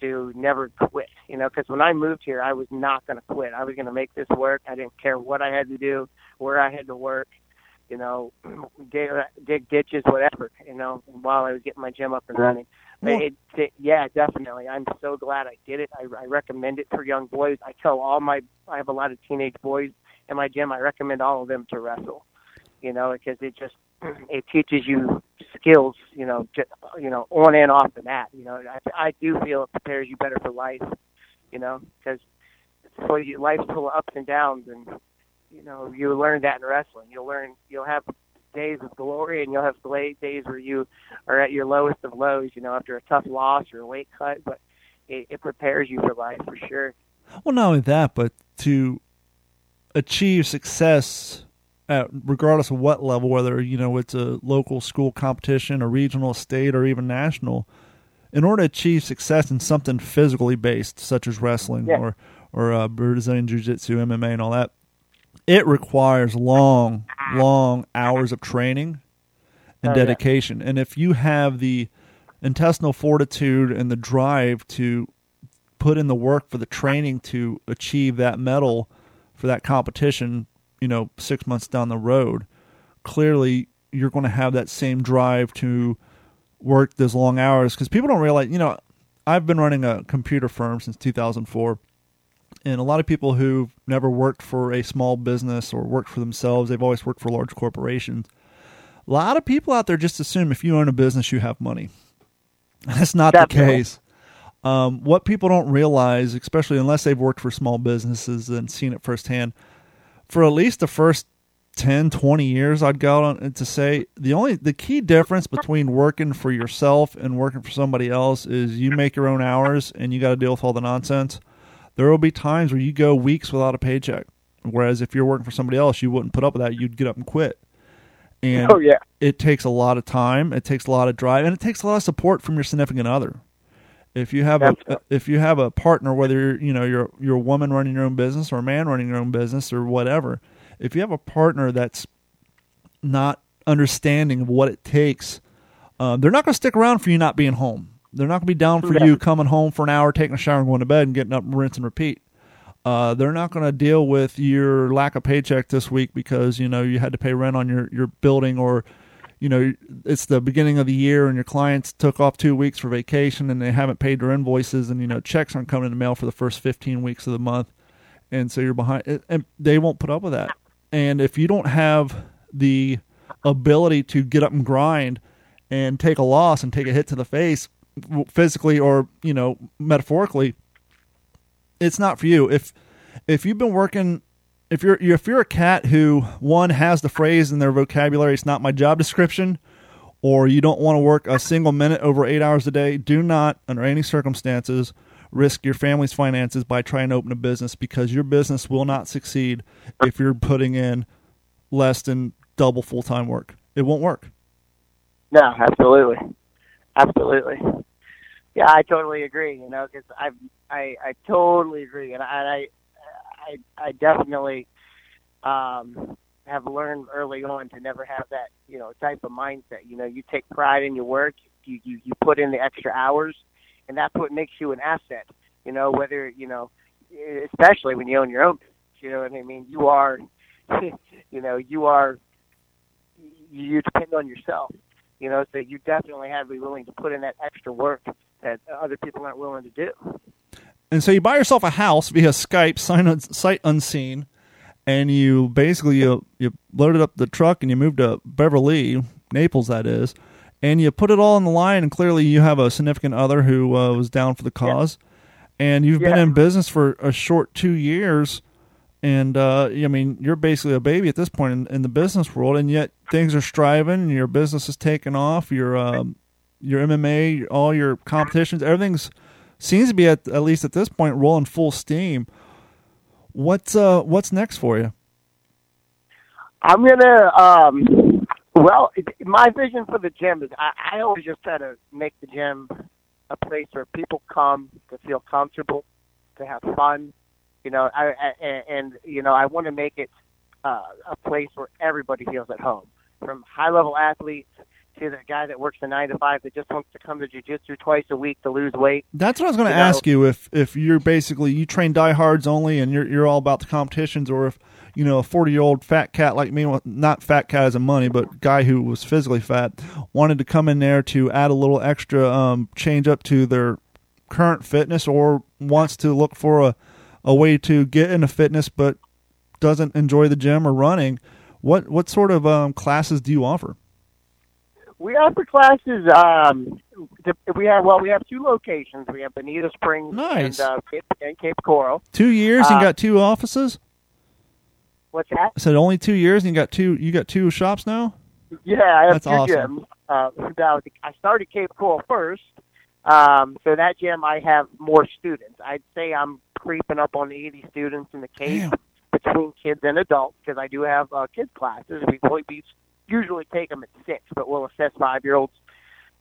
to never quit. You know, because when I moved here, I was not going to quit. I was going to make this work. I didn't care what I had to do, where I had to work. You know, dig, dig ditches, whatever. You know, while I was getting my gym up and running. Well- it, it, yeah, definitely. I'm so glad I did it. I, I recommend it for young boys. I tell all my, I have a lot of teenage boys in my gym. I recommend all of them to wrestle. You know, because it just it teaches you skills. You know, just, you know, on and off the mat. You know, I, I do feel it prepares you better for life. You know, because for you, life's full of ups and downs, and you know, you learn that in wrestling. You'll learn. You'll have days of glory, and you'll have days where you are at your lowest of lows. You know, after a tough loss or a weight cut, but it, it prepares you for life for sure. Well, not only that, but to achieve success at regardless of what level, whether you know it's a local school competition, a regional, state, or even national, in order to achieve success in something physically based, such as wrestling Yeah. or or uh, Brazilian Jiu Jitsu, MMA, and all that, it requires long, long hours of training and Oh, yeah. dedication. And if you have the intestinal fortitude and the drive to put in the work for the training to achieve that medal for that competition, you know, six months down the road, clearly you're going to have that same drive to work those long hours because people don't realize, you know, I've been running a computer firm since 2004. And a lot of people who've never worked for a small business or worked for themselves, they've always worked for large corporations. A lot of people out there just assume if you own a business, you have money. That's not Definitely. the case. Um, what people don't realize, especially unless they've worked for small businesses and seen it firsthand, for at least the first 10, 20 years, I'd go on to say the only the key difference between working for yourself and working for somebody else is you make your own hours and you got to deal with all the nonsense. There will be times where you go weeks without a paycheck, whereas if you're working for somebody else, you wouldn't put up with that. You'd get up and quit. And Oh yeah, it takes a lot of time, it takes a lot of drive, and it takes a lot of support from your significant other. If you have a if you have a partner, whether you're you know you're you're a woman running your own business or a man running your own business or whatever, if you have a partner that's not understanding of what it takes, uh, they're not going to stick around for you not being home. They're not going to be down for you coming home for an hour, taking a shower, and going to bed, and getting up and rinse and repeat. Uh, they're not going to deal with your lack of paycheck this week because you know you had to pay rent on your your building or you know it's the beginning of the year and your clients took off two weeks for vacation and they haven't paid their invoices and you know checks aren't coming in the mail for the first 15 weeks of the month. And so you're behind and they won't put up with that. And if you don't have the ability to get up and grind and take a loss and take a hit to the face physically or you know metaphorically, it's not for you. If if you've been working, if you're if you're a cat who one has the phrase in their vocabulary, it's not my job description, or you don't want to work a single minute over eight hours a day, do not under any circumstances risk your family's finances by trying to open a business because your business will not succeed if you're putting in less than double full time work. It won't work. No, absolutely, absolutely. Yeah, I totally agree. You know, because I I I totally agree, and I I I definitely um, have learned early on to never have that you know type of mindset. You know, you take pride in your work. You you you put in the extra hours, and that's what makes you an asset. You know, whether you know, especially when you own your own. You know what I mean? You are, you know, you are. You depend on yourself. You know, so you definitely have to be willing to put in that extra work that other people aren't willing to do. And so you buy yourself a house via Skype, sight unseen, and you basically you you loaded up the truck and you moved to Beverly, Naples, that is, and you put it all on the line. And clearly, you have a significant other who uh, was down for the cause, yeah. and you've yeah. been in business for a short two years. And uh, I mean, you're basically a baby at this point in, in, the business world, and yet things are striving, and your business is taking off. Your um, your MMA, all your competitions, everything's seems to be at at least at this point rolling full steam. What's uh what's next for you? I'm gonna um well my vision for the gym is I, I always just try to make the gym a place where people come to feel comfortable, to have fun. You know, I, I and you know I want to make it uh, a place where everybody feels at home, from high level athletes to the guy that works the nine to five that just wants to come to jujitsu twice a week to lose weight. That's what I was going to ask know. you if if you're basically you train diehards only and you're you're all about the competitions, or if you know a forty year old fat cat like me, not fat cat as a money, but guy who was physically fat, wanted to come in there to add a little extra um, change up to their current fitness, or wants to look for a a way to get into fitness but doesn't enjoy the gym or running. What what sort of um, classes do you offer? We offer classes. Um, we have well, we have two locations. We have Bonita Springs nice. and, uh, Cape, and Cape Coral. Two years uh, and got two offices. What's that? I said only two years and you got two. You got two shops now. Yeah, I have That's two awesome. gyms. Uh, I started Cape Coral first, um, so that gym I have more students. I'd say I'm creeping up on 80 students in the Cape Damn. between kids and adults because I do have uh, kids classes. We we usually take them at six, but we'll assess five year olds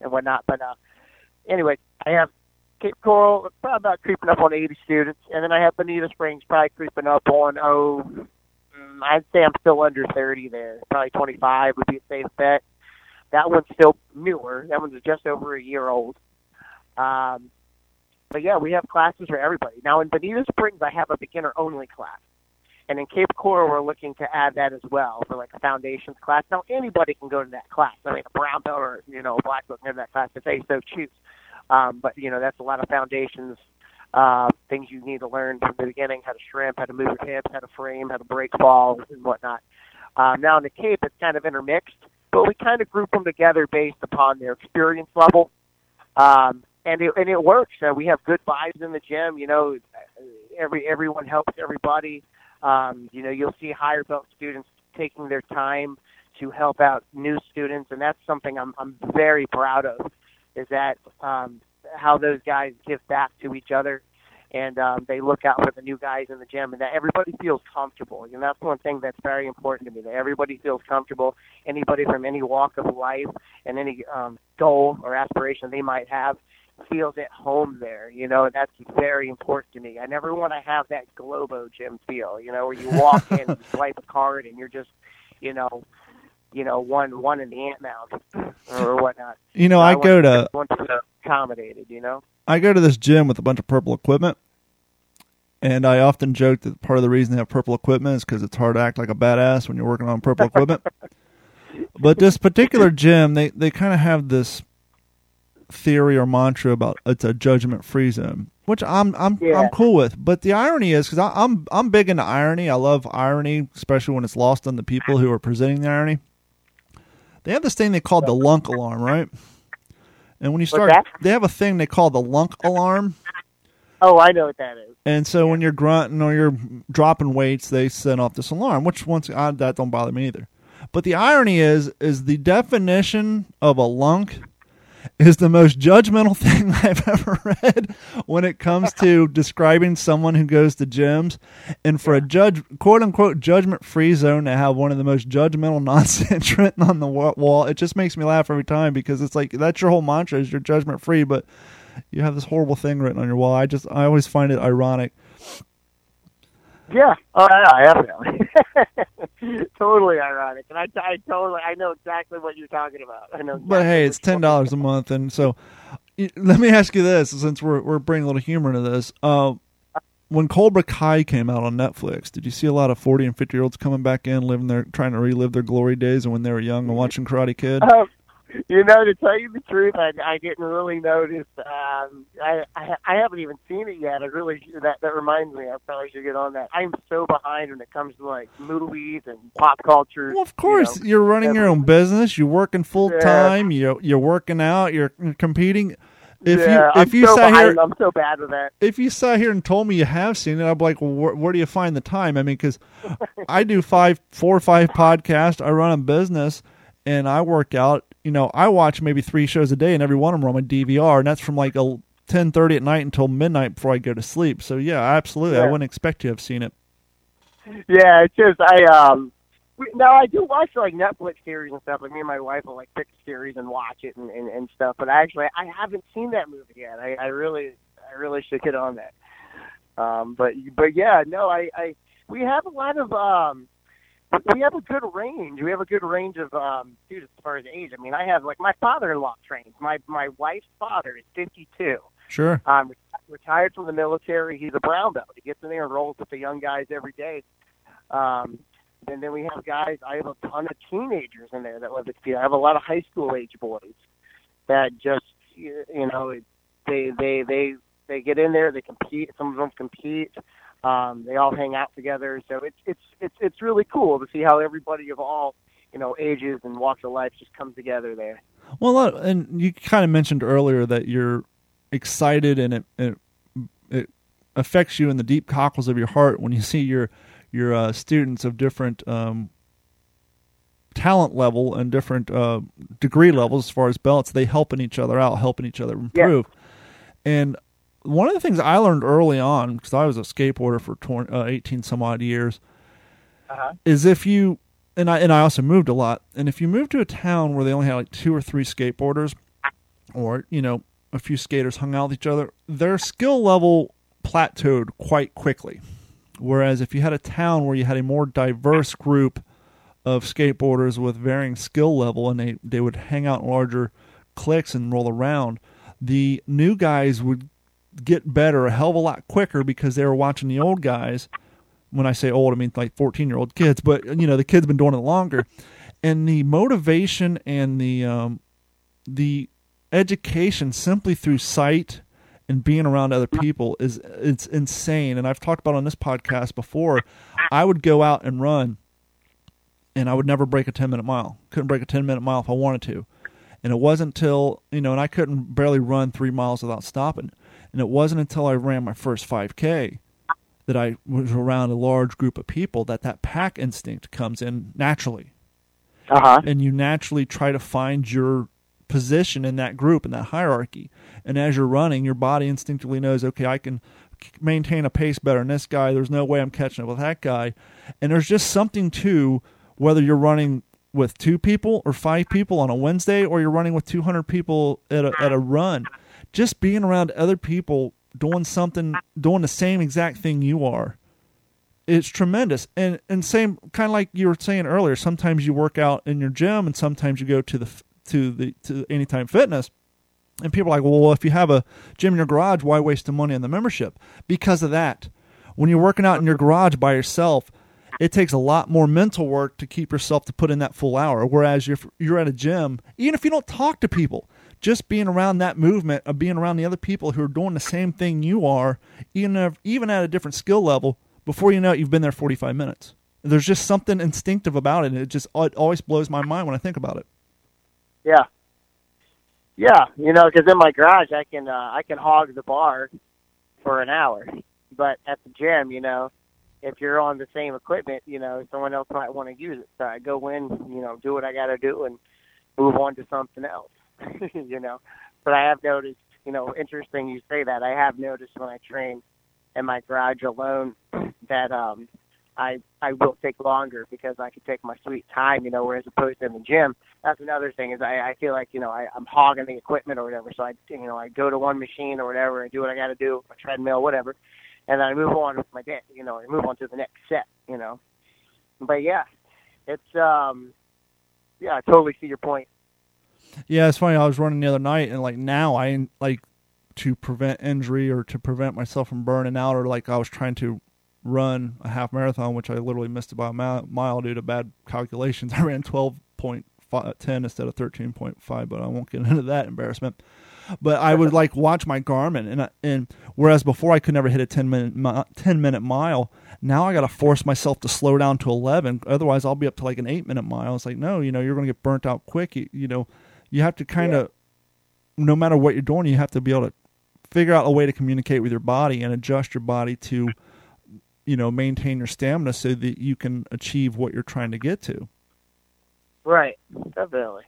and whatnot. But uh, anyway, I have Cape Coral probably about creeping up on 80 students, and then I have Bonita Springs probably creeping up on oh, mm, I'd say I'm still under 30 there. Probably 25 would be a safe bet. That one's still newer. That one's just over a year old. Um, but yeah, we have classes for everybody. Now in Bonita Springs, I have a beginner only class. And in Cape Coral, we're looking to add that as well for like a foundations class. Now anybody can go to that class. I mean, a brown belt or you know a black belt can go to that class if they so choose. Um, but you know that's a lot of foundations uh, things you need to learn from the beginning: how to shrimp, how to move your hips, how to frame, how to break balls, and whatnot. Um, now in the Cape, it's kind of intermixed, but we kind of group them together based upon their experience level. Um, and it, and it works. Uh, we have good vibes in the gym. You know, every everyone helps everybody. Um, you know, you'll see higher belt students taking their time to help out new students, and that's something I'm I'm very proud of. Is that um, how those guys give back to each other, and um, they look out for the new guys in the gym, and that everybody feels comfortable. And that's one thing that's very important to me. That everybody feels comfortable. Anybody from any walk of life and any um, goal or aspiration they might have feels at home there. You know, and that's very important to me. I never want to have that Globo gym feel, you know, where you walk in and swipe a card and you're just, you know, you know, one one in the ant mound or whatnot. You know, I, I go to to accommodated. You know, I go to this gym with a bunch of purple equipment, and I often joke that part of the reason they have purple equipment is because it's hard to act like a badass when you're working on purple equipment. but this particular gym, they they kind of have this theory or mantra about it's a judgment free zone, which I'm I'm yeah. I'm cool with. But the irony is because I'm I'm big into irony. I love irony, especially when it's lost on the people who are presenting the irony. They have this thing they call the lunk alarm, right? And when you start, they have a thing they call the lunk alarm. Oh, I know what that is. And so when you're grunting or you're dropping weights, they set off this alarm. Which once I, that don't bother me either. But the irony is, is the definition of a lunk is the most judgmental thing I've ever read when it comes to describing someone who goes to gyms. And for a judge, quote unquote, judgment free zone to have one of the most judgmental nonsense written on the wall, it just makes me laugh every time because it's like that's your whole mantra is you're judgment free, but you have this horrible thing written on your wall. I just, I always find it ironic. Yeah. Oh, yeah, definitely. totally ironic, and I, I totally, I know exactly what you're talking about. I know. But hey, it's ten dollars a month, and so let me ask you this: since we're we're bringing a little humor into this, uh, when Cobra Kai came out on Netflix, did you see a lot of forty and fifty year olds coming back in, living their trying to relive their glory days and when they were young and watching Karate Kid? Um, you know, to tell you the truth, I, I didn't really notice. Um, I, I I haven't even seen it yet. I really that that reminds me. I probably should get on that. I'm so behind when it comes to like movies and pop culture. Well, of course, you know. are running your own business. You're working full time. You you're working out. You're competing. If yeah, you if I'm you so sat behind, here I'm so bad with that. if you sat here and told me you have seen it, I'd be like, well, where, where do you find the time? I mean, because I do five, four or five podcasts. I run a business, and I work out. You know, I watch maybe three shows a day, and every one of them are on my DVR, and that's from like a ten thirty at night until midnight before I go to sleep. So yeah, absolutely, I wouldn't expect you to have seen it. Yeah, it's just I um. Now I do watch like Netflix series and stuff. Like me and my wife will like pick a series and watch it and, and, and stuff. But actually, I haven't seen that movie yet. I, I really, I really should get on that. Um, but but yeah, no, I, I we have a lot of um, we have a good range. We have a good range of um, dude as far as age. I mean, I have like my father-in-law trains. My my wife's father is fifty-two. Sure. Um, retired from the military. He's a brown belt. He gets in there and rolls with the young guys every day. Um, and then we have guys. I have a ton of teenagers in there that live at field. I have a lot of high school age boys that just you know they they they they get in there. They compete. Some of them compete. Um, they all hang out together. So it's it's it's it's really cool to see how everybody of all you know ages and walks of life just come together there. Well, and you kind of mentioned earlier that you're excited and it, it it affects you in the deep cockles of your heart when you see your your uh, students of different um, talent level and different uh, degree levels as far as belts. They helping each other out, helping each other improve. And one of the things I learned early on, because I was a skateboarder for 20, uh, 18 some odd years, Uh-huh. is if you and I and I also moved a lot. And if you move to a town where they only had like two or three skateboarders, or you know a few skaters hung out with each other, their skill level plateaued quite quickly. Whereas if you had a town where you had a more diverse group of skateboarders with varying skill level, and they they would hang out in larger cliques and roll around, the new guys would get better a hell of a lot quicker because they were watching the old guys when I say old, I mean like 14 year old kids, but you know, the kids been doing it longer. And the motivation and the, um, the education simply through sight and being around other people is, it's insane. And I've talked about on this podcast before, I would go out and run and I would never break a 10 minute mile. Couldn't break a 10 minute mile if I wanted to. And it wasn't until, you know, and I couldn't barely run three miles without stopping. And it wasn't until I ran my first 5K that I was around a large group of people that that pack instinct comes in naturally, Uh huh. and you naturally try to find your position in that group in that hierarchy. And as you're running, your body instinctively knows, okay, I can maintain a pace better than this guy. There's no way I'm catching up with that guy. And there's just something to whether you're running with two people or five people on a Wednesday, or you're running with 200 people at a, at a run. Just being around other people doing something, doing the same exact thing you are, it's tremendous. And and same kind of like you were saying earlier. Sometimes you work out in your gym, and sometimes you go to the to the to Anytime Fitness. And people are like, well, if you have a gym in your garage, why waste the money on the membership? Because of that. When you're working out in your garage by yourself, it takes a lot more mental work to keep yourself to put in that full hour. Whereas if you're at a gym, even if you don't talk to people, just being around that movement of being around the other people who are doing the same thing you are, even if, even at a different skill level, before you know it, you've been there 45 minutes. There's just something instinctive about it. And it just it always blows my mind when I think about it. Yeah. Yeah, you know, because in my garage I can uh, I can hog the bar for an hour, but at the gym, you know, if you're on the same equipment, you know, someone else might want to use it. So I go in, you know, do what I got to do and move on to something else. you know, but I have noticed, you know, interesting you say that. I have noticed when I train in my garage alone that um I I will take longer because I can take my sweet time, you know, whereas opposed to in the gym. That's another thing is I, I feel like, you know, I, I'm hogging the equipment or whatever. So I you know, I go to one machine or whatever and do what I gotta do, my treadmill, whatever. And then I move on with my day, you know, I move on to the next set, you know. But yeah. It's um yeah, I totally see your point. Yeah, it's funny. I was running the other night, and like now, I like to prevent injury or to prevent myself from burning out, or like I was trying to run a half marathon, which I literally missed about a mile due to bad calculations. I ran twelve point ten instead of thirteen point five, but I won't get into that embarrassment. But I would like watch my Garmin, and and whereas before I could never hit a ten minute ten minute mile, now I got to force myself to slow down to eleven. Otherwise, I'll be up to like an eight minute mile. It's like no, you know, you're going to get burnt out quick. You, you know, you have to kind of, yeah. no matter what you're doing, you have to be able to figure out a way to communicate with your body and adjust your body to, you know, maintain your stamina so that you can achieve what you're trying to get to. Right. Definitely.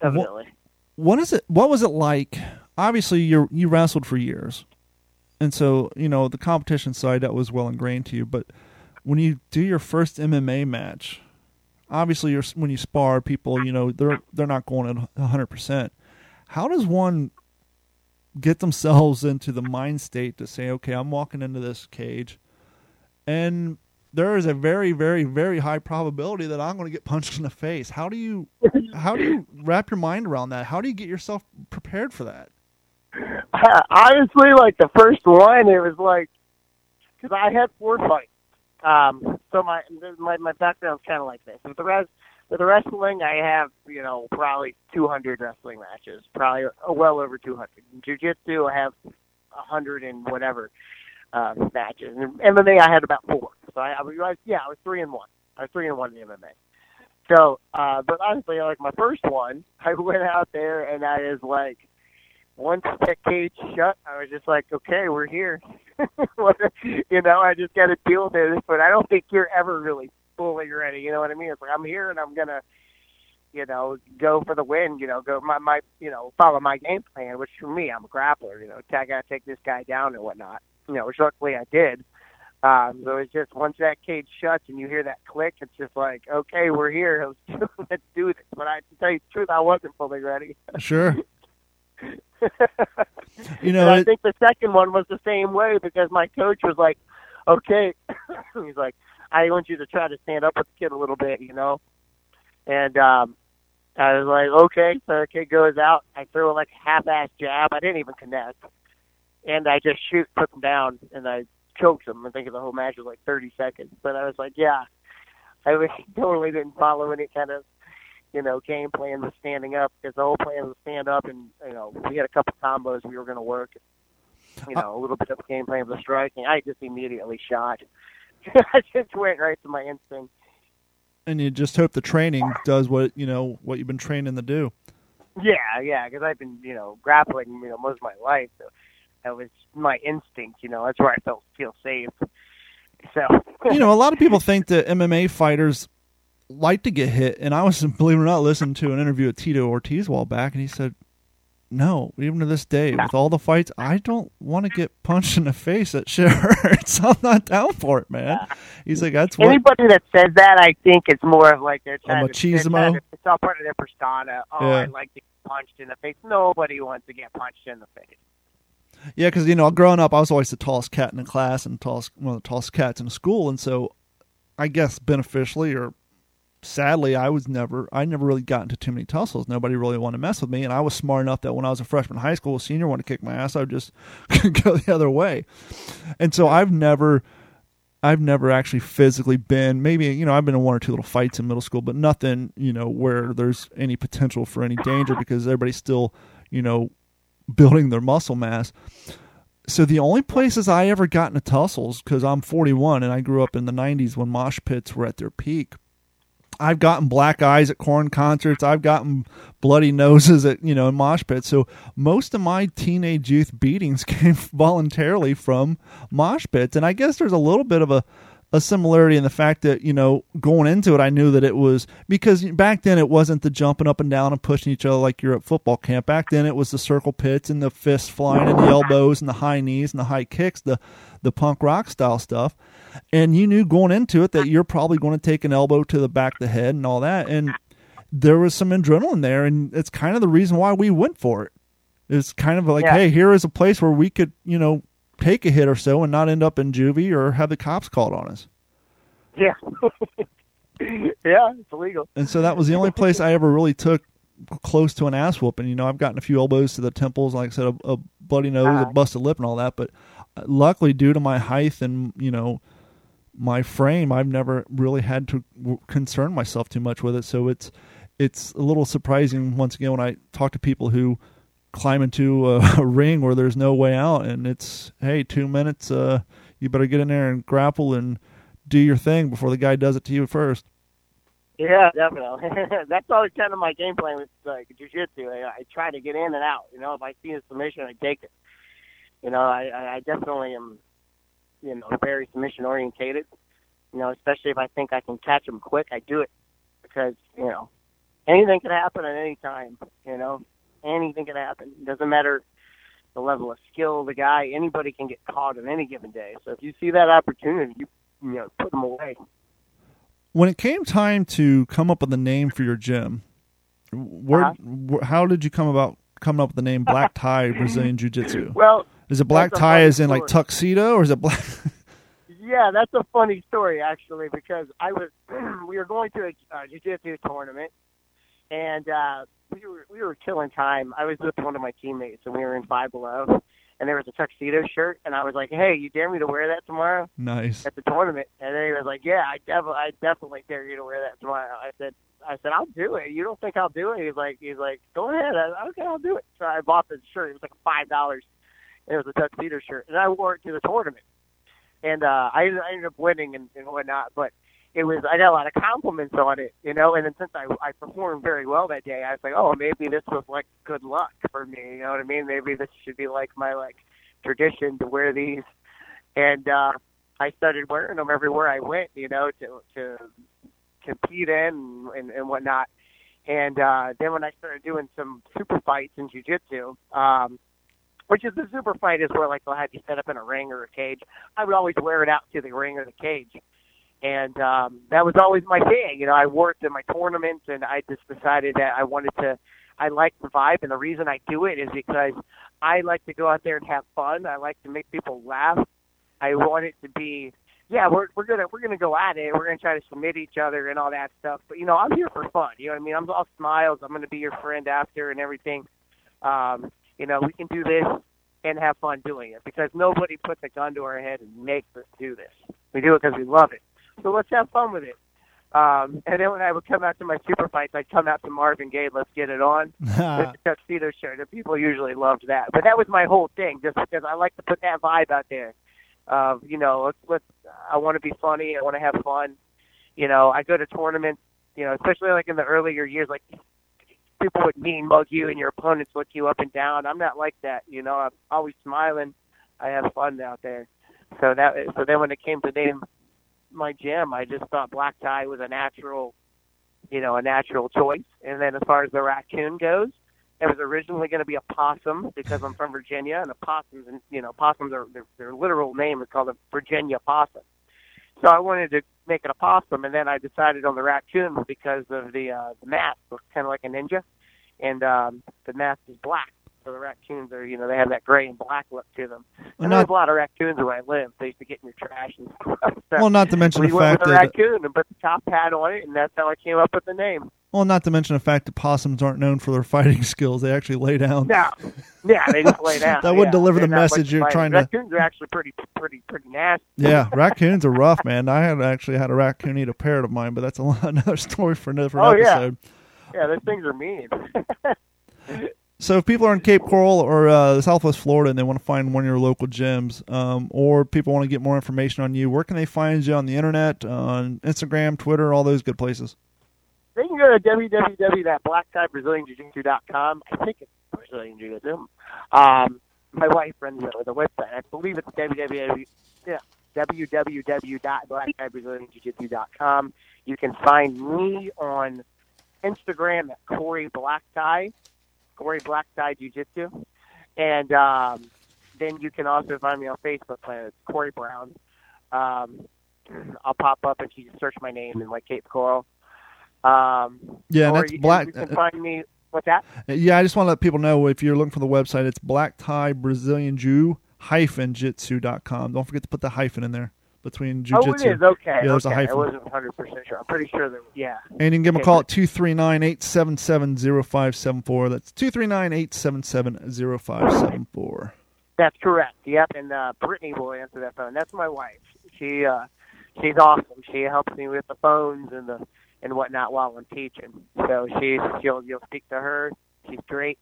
Definitely. What, what is it? What was it like? Obviously, you you wrestled for years, and so you know the competition side that was well ingrained to you. But when you do your first MMA match, obviously when you spar people, you know they're they're not going at 100. percent How does one get themselves into the mind state to say, okay, I'm walking into this cage, and there is a very, very, very high probability that I'm going to get punched in the face. How do you how do you wrap your mind around that? How do you get yourself prepared for that? Honestly, like the first one, it was like because I had four fights. Um, so my my my background's kind of like this. With the rest with the wrestling, I have you know probably 200 wrestling matches, probably well over 200. In jiu-jitsu, I have 100 and whatever uh, matches. And MMA, I had about four. So I, I was yeah, I was three and one. I was three and one in the MMA. So, uh, but honestly, like my first one, I went out there and I was like, once that cage shut, I was just like, okay, we're here. you know, I just got to deal with it. But I don't think you're ever really fully ready. You know what I mean? It's like I'm here and I'm gonna, you know, go for the win. You know, go my my you know follow my game plan. Which for me, I'm a grappler. You know, I got to take this guy down and whatnot. You know, which luckily I did. Um, so it's just once that cage shuts and you hear that click, it's just like, okay, we're here. Let's do, let's do this. But I, to tell you the truth, I wasn't fully ready. Sure. you know, I think the second one was the same way because my coach was like, "Okay," he's like, "I want you to try to stand up with the kid a little bit," you know. And um I was like, "Okay." So the kid goes out. I throw like a half-ass jab. I didn't even connect, and I just shoot, took him down, and I choked him. I think the whole match was like 30 seconds. But I was like, "Yeah." I was, totally didn't follow any kind of you know, game plan was standing up because the whole plan was stand up, and you know, we had a couple combos we were going to work. You know, a little bit of game plan for the striking. I just immediately shot. I just went right to my instinct. And you just hope the training does what you know what you've been training to do. Yeah, yeah, because I've been you know grappling you know most of my life. So that was my instinct. You know, that's where I felt feel safe. So you know, a lot of people think that MMA fighters like to get hit. And I was, believe it or not, listening to an interview with Tito Ortiz a while back, and he said, "No, even to this day, with all the fights, I don't want to get punched in the face. That shit hurts. I'm not down for it, man." He's like, "That's what." Anybody that says that, I think it's more of like they're trying a machismo. To, it's all part of their persona. Oh, yeah. I like to get punched in the face. Nobody wants to get punched in the face. Yeah, because you know, growing up, I was always the tallest cat in the class and tallest one of the tallest cats in the school, and so I guess beneficially or sadly, I was never, I never really got into too many tussles. Nobody really wanted to mess with me, and I was smart enough that when I was a freshman in high school, a senior wanted to kick my ass, I would just go the other way. And so I've never, I've never actually physically been. Maybe you know I've been in one or two little fights in middle school, but nothing you know where there's any potential for any danger because everybody's still you know building their muscle mass. So the only places I ever got into tussles because I'm 41 and I grew up in the 90s when mosh pits were at their peak I've gotten black eyes at Korn concerts. I've gotten bloody noses at you know in mosh pits. So most of my teenage youth beatings came voluntarily from mosh pits, and I guess there's a little bit of a a similarity in the fact that you know going into it, I knew that it was because back then it wasn't the jumping up and down and pushing each other like you're at football camp. Back then it was the circle pits and the fists flying and the elbows and the high knees and the high kicks, the the punk rock style stuff. And you knew going into it that you're probably going to take an elbow to the back of the head and all that. And there was some adrenaline there, and it's kind of the reason why we went for it. It's kind of like, Yeah. hey, here is a place where we could, you know, take a hit or so and not end up in juvie or have the cops called on us. Yeah. yeah, it's illegal. And so that was the only place I ever really took close to an ass whooping. You know, I've gotten a few elbows to the temples, like I said, a, a bloody nose, a Uh-huh. busted lip, and all that. But uh, luckily, due to my height and you know my frame, I've never really had to w- concern myself too much with it. So it's it's a little surprising once again when I talk to people who climb into a, a ring where there's no way out, and it's hey, two minutes, uh, you better get in there and grapple and do your thing before the guy does it to you first. Yeah, definitely. That's always kind of my game plan with like jujitsu. I, I try to get in and out. You know, if I see a submission, I take it. You know, I, I I definitely am, you know, very submission orientated. You know, especially if I think I can catch them quick, I do it because you know anything can happen at any time. You know, anything can happen. It doesn't matter the level of skill the guy. Anybody can get caught on any given day. So if you see that opportunity, you you know, put them away. when it came time to come up with a name for your gym, where, Uh-huh. how did you come about coming up with the name Black Tie Brazilian Jiu Jitsu? Well, Is it black tie as in like tuxedo, or is it black? Yeah, that's a funny story actually because I was we were going to a uh, jiu-jitsu tournament and uh we were we were killing time. I was with one of my teammates and we were in Five Below and there was a tuxedo shirt and I was like, "Hey, you dare me to wear that tomorrow nice. at the tournament?" And then he was like, "Yeah, I definitely I definitely dare you to wear that tomorrow." I said I said, "I'll do it. You don't think I'll do it?" He's like he's like, "Go ahead." I, okay, I'll do it. So I bought the shirt. It was like $5. It was a tuxedo shirt and I wore it to the tournament and uh, I, I ended up winning and, and whatnot. But it was I got a lot of compliments on it, you know. And then since I I performed very well that day, I was like, oh, maybe this was like good luck for me. You know what I mean? Maybe this should be like my like tradition to wear these. And uh, I started wearing them everywhere I went, you know, to to compete in and, and whatnot. And uh, then when I started doing some super fights in jujitsu, um, which is the super fight is where like they'll have you set up in a ring or a cage. I would always wear it out to the ring or the cage. And um that was always my thing. You know, I it to my tournaments and I just decided that I wanted to I like the vibe and the reason I do it is because I like to go out there and have fun. I like to make people laugh. I want it to be yeah, we're we're gonna we're gonna go at it. We're gonna try to submit each other and all that stuff. But you know, I'm here for fun. You know what I mean? I'm all smiles. I'm gonna be your friend after and everything. Um, you know, we can do this and have fun doing it because nobody puts a gun to our head and makes us do this. We do it because we love it. So let's have fun with it. Um, and then when I would come out to my super fights, I'd come out to Marvin Gaye, let's get it on with the tuxedo shirt. And people usually loved that. But that was my whole thing, just because I like to put that vibe out there. Of you know, let's let's. I want to be funny. I want to have fun. You know, I go to tournaments. You know, especially like in the earlier years, like people would mean mug you and your opponents look you up and down. I'm not like that. You know, I'm always smiling. I have fun out there. So that so then when it came to name my gym, I just thought black tie was a natural, you know, a natural choice. And then as far as the raccoon goes, it was originally going to be a possum because I'm from Virginia, and the possums, and you know, possums are their, their literal name is called a Virginia possum. So I wanted to make it a possum, and then I decided on the raccoon because of the uh, the mask looks kind of like a ninja, and um, the mask is black. So the raccoons are, you know, they have that gray and black look to them. And Not- there's a lot of raccoons where I live. They used to get in your trash and stuff. So well, not to mention we the went fact with a that uh, raccoon and put the top hat on it, and that's how I came up with the name. well, not to mention the fact that possums aren't known for their fighting skills. They actually lay down. No, yeah, they just lay down. That yeah. deliver the They're message you're trying to- Raccoons are actually pretty, pretty, pretty nasty. Yeah, raccoons are rough, man. I had actually had a raccoon eat a parrot of mine, but that's a lot, another story for another Oh, yeah. episode. Yeah, those things are mean. So if people are in Cape Coral or uh, Southwest Florida and they want to find one of your local gyms, um, or people want to get more information on you, where can they find you on the internet, on Instagram, Twitter, all those good places? They can go to www.blacktieBrazilianJiu-Jitsu.com, I think it's Brazilian Jiu-Jitsu. Um, my wife runs the, the website. I believe it's www. Yeah. You can find me on Instagram at Corey Blacktie, Corey Blacktie Jiu-Jitsu, and um, then you can also find me on Facebook. It's Corey Brown. Um, I'll pop up if you just search my name in like Cape Coral. Um, Yeah, and that's you, black. You can find me. What's that? Yeah, I just want to let people know if you're looking for the website, it's black tie Brazilian Jiu hyphen jitsu.com. Don't forget to put the hyphen in there between Oh, jiu-jitsu. it is okay. Yeah, there's a okay. hyphen. I wasn't 100 percent sure. I'm pretty sure that. Yeah. And you can give them a call at 239-877-0574. That's 239-877-0574. That's correct. Yep, and uh, Brittany will answer that phone. That's my wife. She uh, she's awesome. She helps me with the phones and the and whatnot while I'm teaching. So she's she'll you'll speak to her. She's great.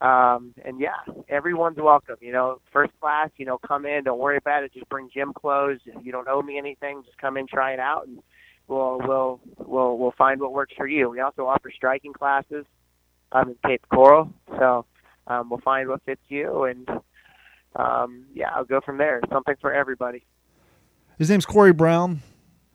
Um, and yeah, everyone's welcome. You know, first class. You know, come in. Don't worry about it. Just bring gym clothes. You don't owe me anything. Just come in, try it out, and we'll we'll we'll we'll find what works for you. We also offer striking classes. I'm in Cape Coral, so um, we'll find what fits you and um, yeah, I'll go from there. Something for everybody. His name's Corey Brown.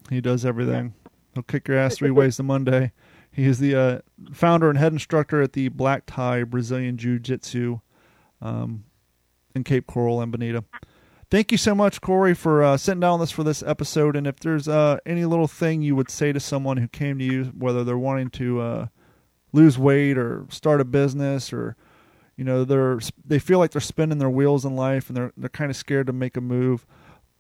He does everything. He'll kick your ass three ways to Monday. He is the uh, founder and head instructor at the Black Tie Brazilian Jiu Jitsu um, in Cape Coral and Bonita. Thank you so much, Corey, for uh, sitting down with us for this episode. And if there's uh, any little thing you would say to someone who came to you, whether they're wanting to uh, lose weight or start a business or you know they're they feel like they're spinning their wheels in life and they're they're kind of scared to make a move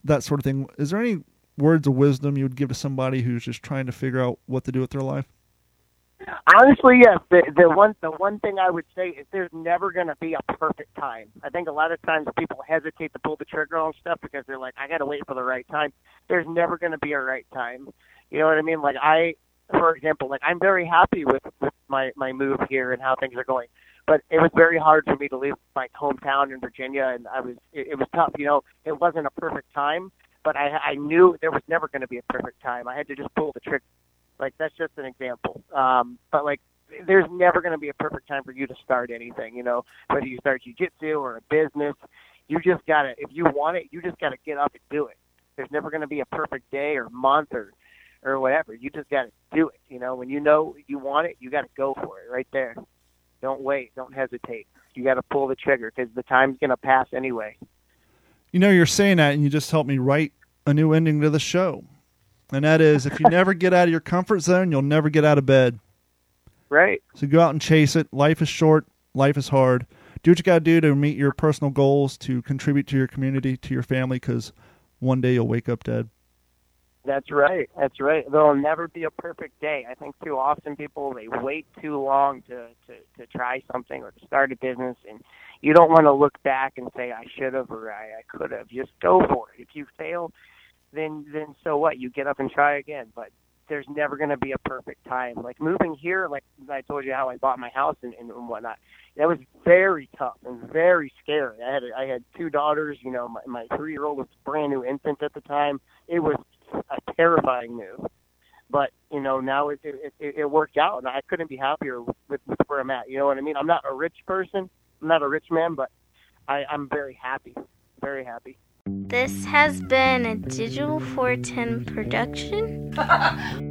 that sort of thing is there any words of wisdom you would give to somebody who's just trying to figure out what to do with their life Honestly, yes. The, the one the one thing I would say is there's never going to be a perfect time. I think a lot of times people hesitate to pull the trigger on stuff because they're like, I got to wait for the right time. There's never going to be a right time. You know what I mean? Like I, for example, like I'm very happy with, with my my move here and how things are going. But it was very hard for me to leave my hometown in Virginia, and I was it, it was tough. You know, it wasn't a perfect time, but I I knew there was never going to be a perfect time. I had to just pull the trigger. Like that's just an example. Um, but like there's never going to be a perfect time for you to start anything. You know, whether you start jujitsu or a business, you just gotta if you want it, you just gotta get up and do it. There's never going to be a perfect day or month or or whatever. You just gotta do it. You know, when you know you want it, you gotta go for it right there. Don't wait. Don't hesitate. You got to pull the trigger because the time's going to pass anyway. you know you're saying that and you just helped me write a new ending to the show and that is if you never get out of your comfort zone you'll never get out of bed Right. so go out and chase it life is short life is hard do what you got to do to meet your personal goals to contribute to your community to your family because one day you'll wake up dead That's right. That's right. There'll never be a perfect day. I think too often people they wait too long to to to try something or to start a business, and you don't want to look back and say I should have or I, I could have. Just go for it. If you fail, then then so what? You get up and try again. But there's never going to be a perfect time. Like moving here, like I told you how I bought my house and, and whatnot. That was very tough and very scary. I had I had two daughters. You know, my, my three year old was a brand new infant at the time. It was a terrifying move. But you know now it it, it it worked out, and I couldn't be happier with with where I'm at. You know what I mean? I'm not a rich person. I'm not a rich man, but I, I'm very happy. Very happy. This has been a Digital 410 production.